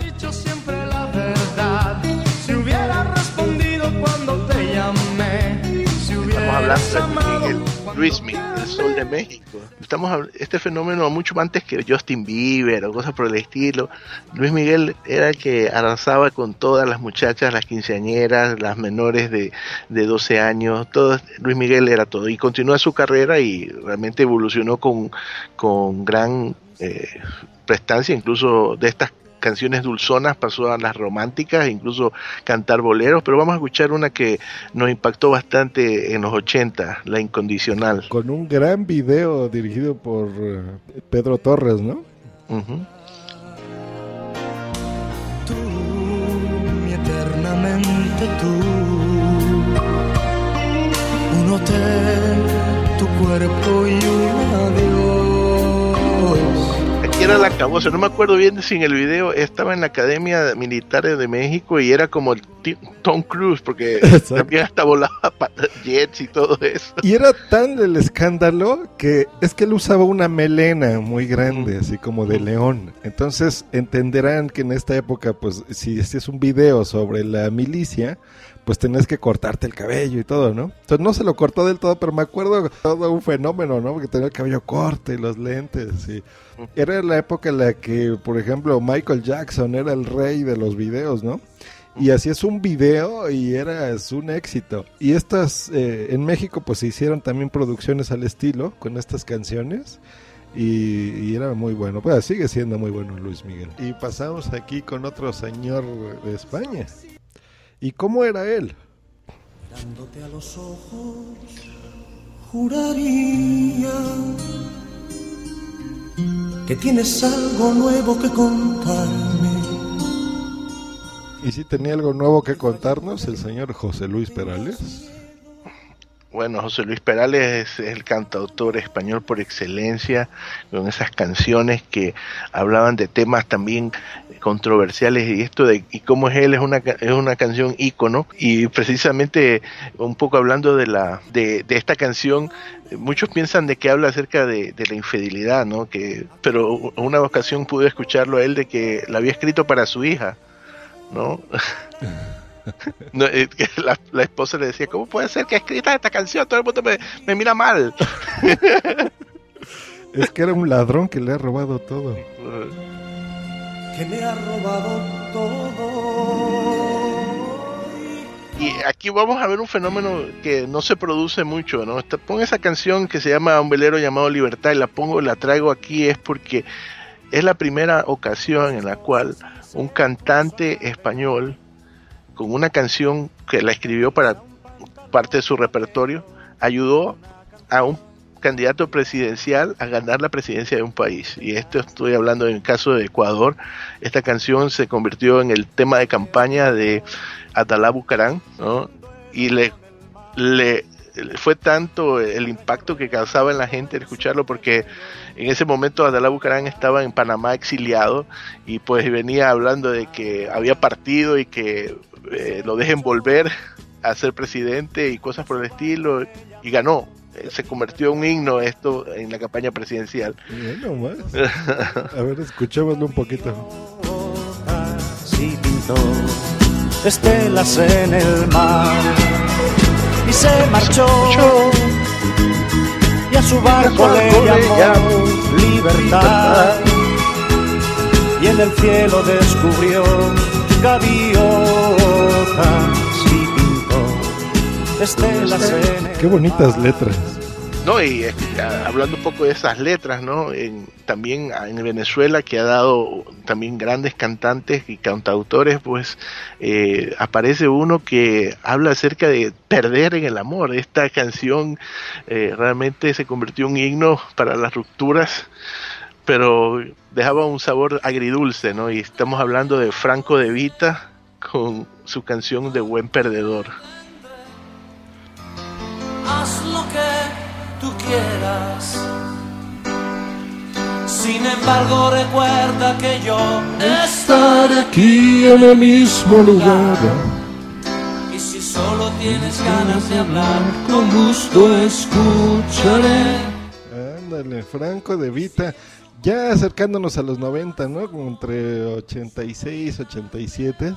dicho siempre la verdad. Si hubiera respondido cuando te llamé. Si hablando de Miguel, Luis Miguel, el sol de México. Estamos este fenómeno mucho antes que Justin Bieber o cosas por el estilo. Luis Miguel era el que arrasaba con todas las muchachas, las quinceañeras, las menores de, de 12 años. Todo, Luis Miguel era todo. Y continúa su carrera y realmente evolucionó con, con gran eh, prestancia, incluso de estas canciones dulzonas pasó a las románticas, incluso cantar boleros, pero vamos a escuchar una que nos impactó bastante en los 80, La Incondicional. Con un gran video dirigido por eh, Pedro Torres, ¿no? Ujú. y eternamente tú. Un hotel, tu cuerpo y un adiós. Aquí era la cabosa, no me acuerdo bien si en el video estaba en la Academia Militar de México y era como el Tom Cruise, porque *laughs* Exacto. también hasta volaba *laughs* jets y todo eso. Y era tan el escándalo que es que él usaba una melena muy grande, así como de león. Entonces entenderán que en esta época, pues si, si es un video sobre la milicia, pues tenés que cortarte el cabello y todo, ¿no? Entonces no se lo cortó del todo, pero me acuerdo todo un fenómeno, ¿no? Porque tenía el cabello corto y los lentes. Y era la época en la que, por ejemplo, Michael Jackson era el rey de los videos, ¿no? Y así es un video y era un éxito. Y estas, eh, en México pues se hicieron también producciones al estilo con estas canciones. Y, y era muy bueno. Pues sigue siendo muy bueno Luis Miguel. Y pasamos aquí con otro señor de España. ¿Y cómo era él? Mirándote a los ojos, juraría que tienes algo nuevo que contarme. Y si tenía algo nuevo que contarnos el señor José Luis Perales. Bueno, José Luis Perales es el cantautor español por excelencia, con esas canciones que hablaban de temas también controversiales y esto de y cómo es él es una es una canción ícono y precisamente un poco hablando de la de, de esta canción muchos piensan de que habla acerca de, de la infidelidad, ¿no? Que pero una ocasión pude escucharlo a él de que la había escrito para su hija, ¿no? *laughs* No, eh, la, la esposa le decía, ¿cómo puede ser que escrita esta canción? Todo el mundo me, me mira mal. *laughs* Es que era un ladrón que le ha robado todo. *laughs* que me ha robado todo. Y aquí vamos a ver un fenómeno que no se produce mucho, ¿no? Pon esa canción que se llama Un velero llamado Libertad y la pongo, la traigo aquí es porque es la primera ocasión en la cual un cantante español con una canción que la escribió para parte de su repertorio ayudó a un candidato presidencial a ganar la presidencia de un país. Y esto estoy hablando en el caso de Ecuador. Esta canción se convirtió en el tema de campaña de Atalá Bucarán, ¿no? Y le, le fue tanto el impacto que causaba en la gente escucharlo porque en ese momento Adalá Bucarán estaba en Panamá exiliado y pues venía hablando de que había partido y que eh, lo dejen volver a ser presidente y cosas por el estilo y ganó. Eh, Se convirtió en un himno esto en la campaña presidencial. Bueno, más. A ver, escuchémoslo un poquito. Pintó estelas en el mar y se marchó y a su barco le llamó libertad y en el cielo descubrió pintó estelas en el Qué bonitas letras. No, y eh, a- hablando un poco de esas letras, ¿no? En- también en Venezuela, que ha dado también grandes cantantes y cantautores, pues eh, aparece uno que habla acerca de perder en el amor. Esta canción eh, realmente se convirtió en un himno para las rupturas, pero dejaba un sabor agridulce, ¿no? Y estamos hablando de Franco de Vita con su canción de Buen Perdedor. Tú quieras. Sin embargo, recuerda que yo estaré aquí en el mismo lugar. Y si solo tienes ganas de hablar, con gusto escucharé. Ándale, Franco de Vita. Ya acercándonos a los 90, ¿no? Como entre 86, 87.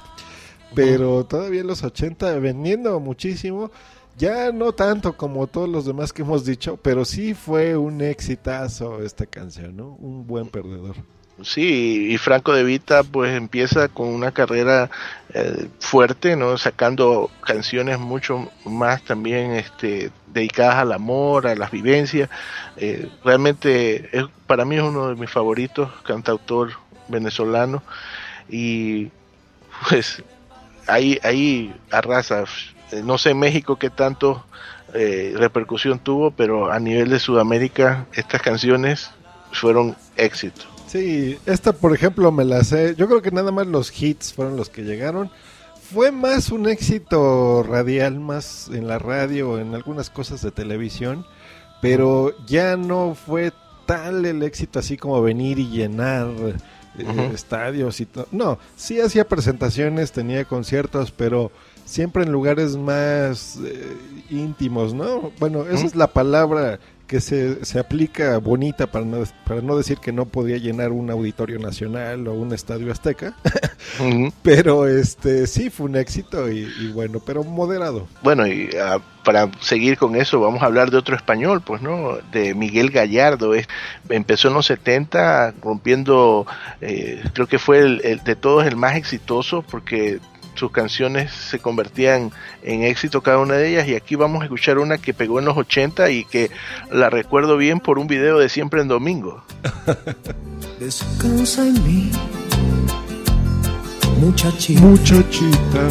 Pero todavía en los 80 vendiendo muchísimo. Ya no tanto como todos los demás que hemos dicho, pero sí fue un exitazo esta canción, ¿no? Un buen perdedor. Sí, y Franco de Vita pues empieza con una carrera eh, fuerte, ¿no? Sacando canciones mucho más también este, dedicadas al amor, a las vivencias. Eh, realmente es, para mí es uno de mis favoritos, cantautor venezolano. y pues ahí, ahí arrasa. Eh, No sé en México qué tanto eh, repercusión tuvo, pero a nivel de Sudamérica estas canciones fueron éxito. Sí, esta por ejemplo me la sé. Yo creo que nada más los hits fueron los que llegaron. Fue más un éxito radial, más en la radio, en algunas cosas de televisión, pero ya no fue tal el éxito así como venir y llenar eh, estadios y todo. No, sí hacía presentaciones, tenía conciertos, pero siempre en lugares más eh, íntimos, ¿no? Bueno, esa es la palabra que se, se aplica bonita para no, para no decir que no podía llenar un auditorio nacional o un estadio azteca, *laughs* pero este sí fue un éxito y, y bueno, pero moderado. Bueno, y ah, para seguir con eso, vamos a hablar de otro español, pues, ¿no? De Miguel Gallardo. Es, empezó en los 70 rompiendo, eh, creo que fue el, el de todos el más exitoso porque sus canciones se convertían en éxito cada una de ellas y aquí vamos a escuchar una que pegó en los 80 y que la recuerdo bien por un video de Siempre en Domingo. *laughs* Descansa en mí, muchachita. Muchachita.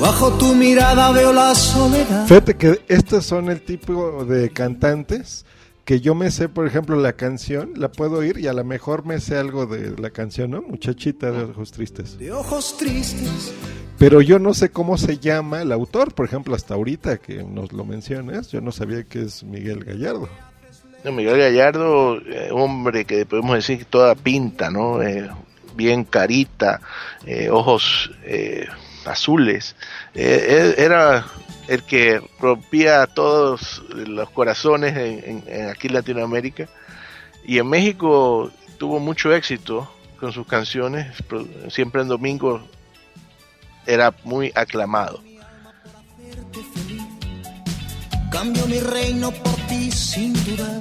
Bajo tu mirada veo la soledad. Fíjate que estos son el tipo de cantantes que yo me sé, por ejemplo, la canción, la puedo oír y a lo mejor me sé algo de la canción, ¿no? Muchachita de ojos tristes. De ojos tristes. Pero yo no sé cómo se llama el autor, por ejemplo, hasta ahorita que nos lo mencionas, yo no sabía que es Miguel Gallardo. No, Miguel Gallardo, eh, hombre que podemos decir toda pinta, ¿no? Eh, bien carita, eh, ojos eh, azules. Eh, era el que rompía todos los corazones en, en- en aquí en Latinoamérica. Y en México tuvo mucho éxito con sus canciones. Siempre en domingo era muy aclamado. Cambio mi reino por ti sin dudar.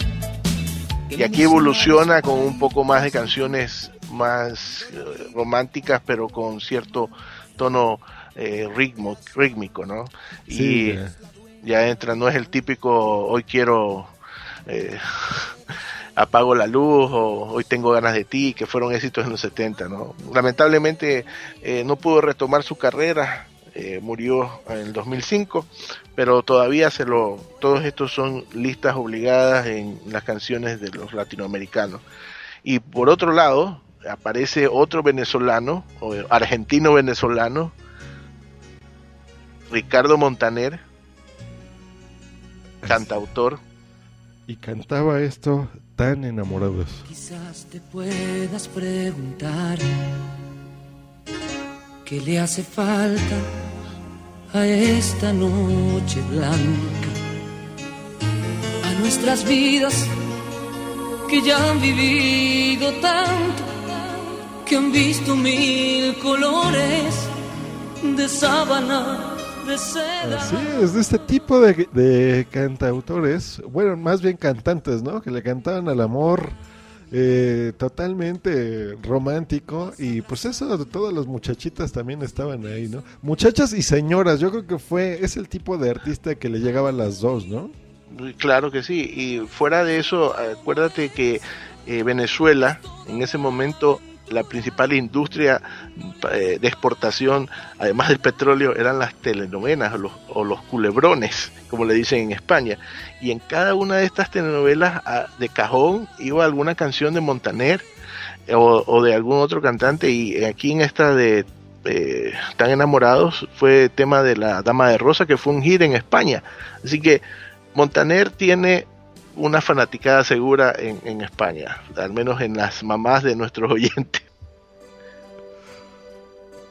Y aquí evoluciona con un poco más de canciones más eh, románticas, pero con cierto tono eh, ritmo, rítmico, ¿no? Sí, y ya. ya entra, no es el típico hoy quiero eh, *laughs* apago la luz o hoy tengo ganas de ti, que fueron éxitos en los 70, ¿no? Lamentablemente eh, no pudo retomar su carrera, eh, murió en el 2005, pero todavía se lo, todos estos son listas obligadas en las canciones de los latinoamericanos. Y por otro lado, aparece otro venezolano, o argentino venezolano, Ricardo Montaner, cantautor. Y cantaba esto tan enamorados. Quizás te puedas preguntar qué le hace falta a esta noche blanca, a nuestras vidas que ya han vivido tanto, que han visto mil colores de sábana. Así es, de este tipo de, de cantautores, bueno, más bien cantantes, ¿no? Que le cantaban al amor eh, totalmente romántico y pues eso, todas las muchachitas también estaban ahí, ¿no? Muchachas y señoras, yo creo que fue, es el tipo de artista que le llegaban las dos, ¿no? Claro que sí, y fuera de eso, acuérdate que eh, Venezuela en ese momento la principal industria eh, de exportación, además del petróleo, eran las telenovelas o los, culebrones, como le dicen en España. Y en cada una de estas telenovelas ah, de cajón iba alguna canción de Montaner eh, o, o de algún otro cantante. Y aquí en esta de eh, Tan enamorados fue tema de la Dama de Rosa, que fue un hit en España. Así que Montaner tiene una fanaticada segura en, en, España, al menos en las mamás de nuestros *laughs* oyentes.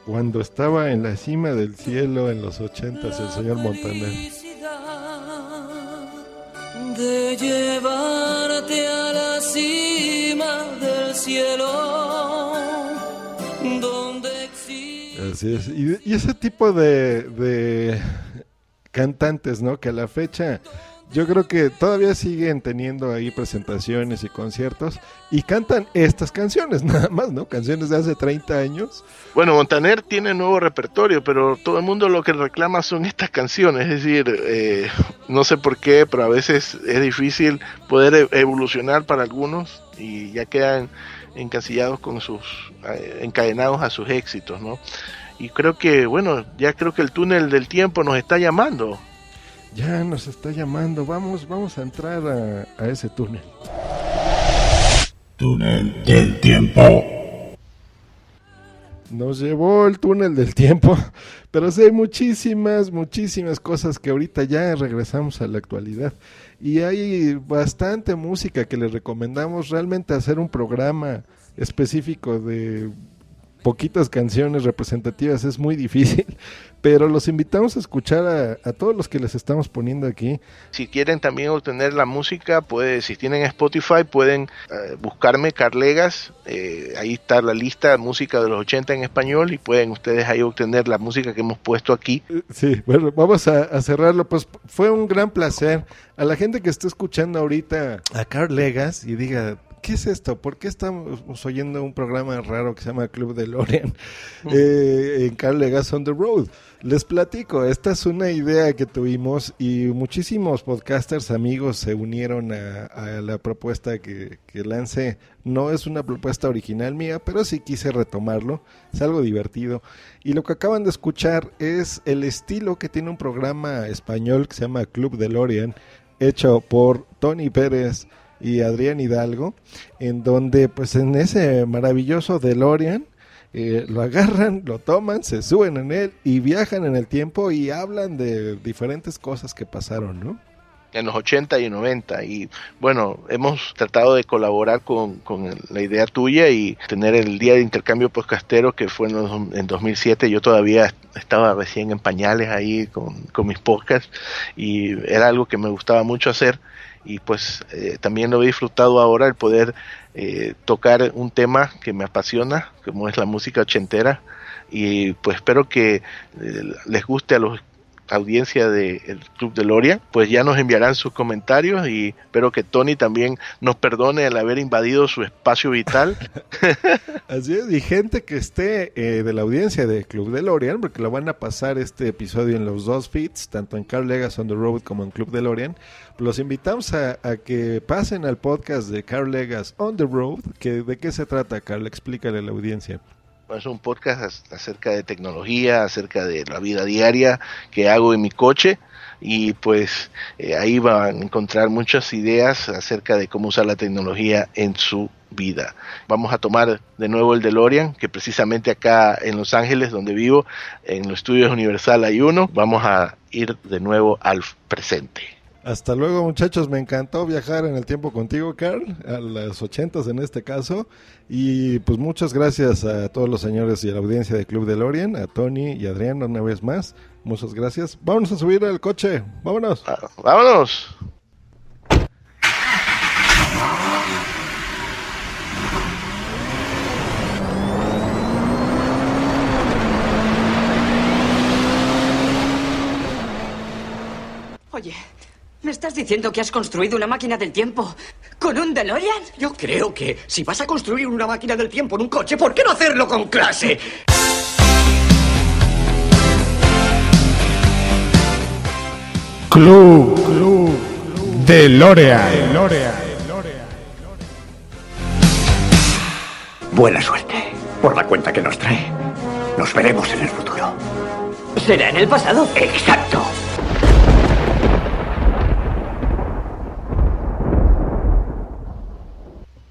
Cuando estaba en la cima del cielo en los ochentas el señor Montaner. De llevarte a la cima del cielo, donde existe... Así es. Y, y ese tipo de, de cantantes, ¿no? Que a la fecha yo creo que todavía siguen teniendo ahí presentaciones y conciertos y cantan estas canciones, *laughs* nada más, ¿no? Canciones de hace 30 años. Bueno, Montaner tiene nuevo repertorio, pero todo el mundo lo que reclama son estas canciones. Es decir, eh, no sé por qué, pero a veces es difícil poder e- evolucionar para algunos y ya quedan encasillados con sus, eh, encadenados a sus éxitos, ¿no? Y creo que, bueno, ya creo que el túnel del tiempo nos está llamando. Ya nos está llamando, vamos, vamos a entrar a, a ese túnel. Túnel del tiempo. Nos llevó el túnel del tiempo, *laughs* pero sí hay muchísimas, muchísimas cosas que ahorita ya regresamos a la actualidad. Y hay bastante música que les recomendamos realmente hacer un programa específico de poquitas canciones representativas es muy difícil, *laughs* pero los invitamos a escuchar a, a todos los que les estamos poniendo aquí. Si quieren también obtener la música, puede, si tienen Spotify, pueden eh, buscarme Carlegas. eh, ahí está la lista de música de los 80 en español y pueden ustedes ahí obtener la música que hemos puesto aquí. Sí, bueno, vamos a, a cerrarlo. Pues fue un gran placer. A la gente que está escuchando ahorita a Carl Legas y diga, ¿qué es esto? ¿Por qué estamos oyendo un programa raro que se llama Club de Lorian en Carl Legas on the Road? Les platico, esta es una idea que tuvimos y muchísimos podcasters amigos se unieron a, a la propuesta que, que lancé. No es una propuesta original mía, pero sí quise retomarlo. Es algo divertido. Y lo que acaban de escuchar es el estilo que tiene un programa español que se llama Club de Lorian, hecho por Tony Pérez y Adrián Hidalgo, en donde pues en ese maravilloso DeLorean eh, lo agarran, lo toman, se suben en él y viajan en el tiempo y hablan de diferentes cosas que pasaron, ¿no? en los 80 y 90 y bueno, hemos tratado de colaborar con, con la idea tuya y tener el día de intercambio podcastero que fue en, los- en 2007, yo todavía estaba recién en pañales ahí con, con mis podcasts y era algo que me gustaba mucho hacer y pues eh, también lo he disfrutado ahora el poder eh, tocar un tema que me apasiona como es la música ochentera y pues espero que eh, les guste a los audiencia del Club de Loria, pues ya nos enviarán sus comentarios y espero que Tony también nos perdone el haber invadido su espacio vital. *laughs* Así es, y gente que esté eh, de la audiencia de Club de Lorian, porque lo van a pasar este episodio en los dos feeds, tanto en Carl Legas on the Road como en Club de Lorian. Los invitamos a, a que pasen al podcast de Carl Legas on the Road, que de qué se trata, Carl, explícale a la audiencia. Es un podcast ac- acerca de tecnología, acerca de la vida diaria que hago en mi coche y pues eh, ahí van a encontrar muchas ideas acerca de cómo usar la tecnología en su vida. Vamos a tomar de nuevo el DeLorean, que precisamente acá en Los Ángeles, donde vivo, en los estudios Universal hay uno. Vamos a ir de nuevo al presente. Hasta luego, muchachos. Me encantó viajar en el tiempo contigo, Carl, a las ochentas en este caso. Y pues muchas gracias a todos los señores y a la audiencia de Club de Lorian, a Tony y Adrián una vez más. Muchas gracias. Vámonos a subir al coche. Vámonos. Vámonos. Oye, ¿me estás diciendo que has construido una máquina del tiempo con un DeLorean? Yo creo que si vas a construir una máquina del tiempo en un coche, ¿por qué no hacerlo con clase? Club, Club de Loreal. Buena suerte por la cuenta que nos trae. Nos veremos en el futuro. ¿Será en el pasado? Exacto.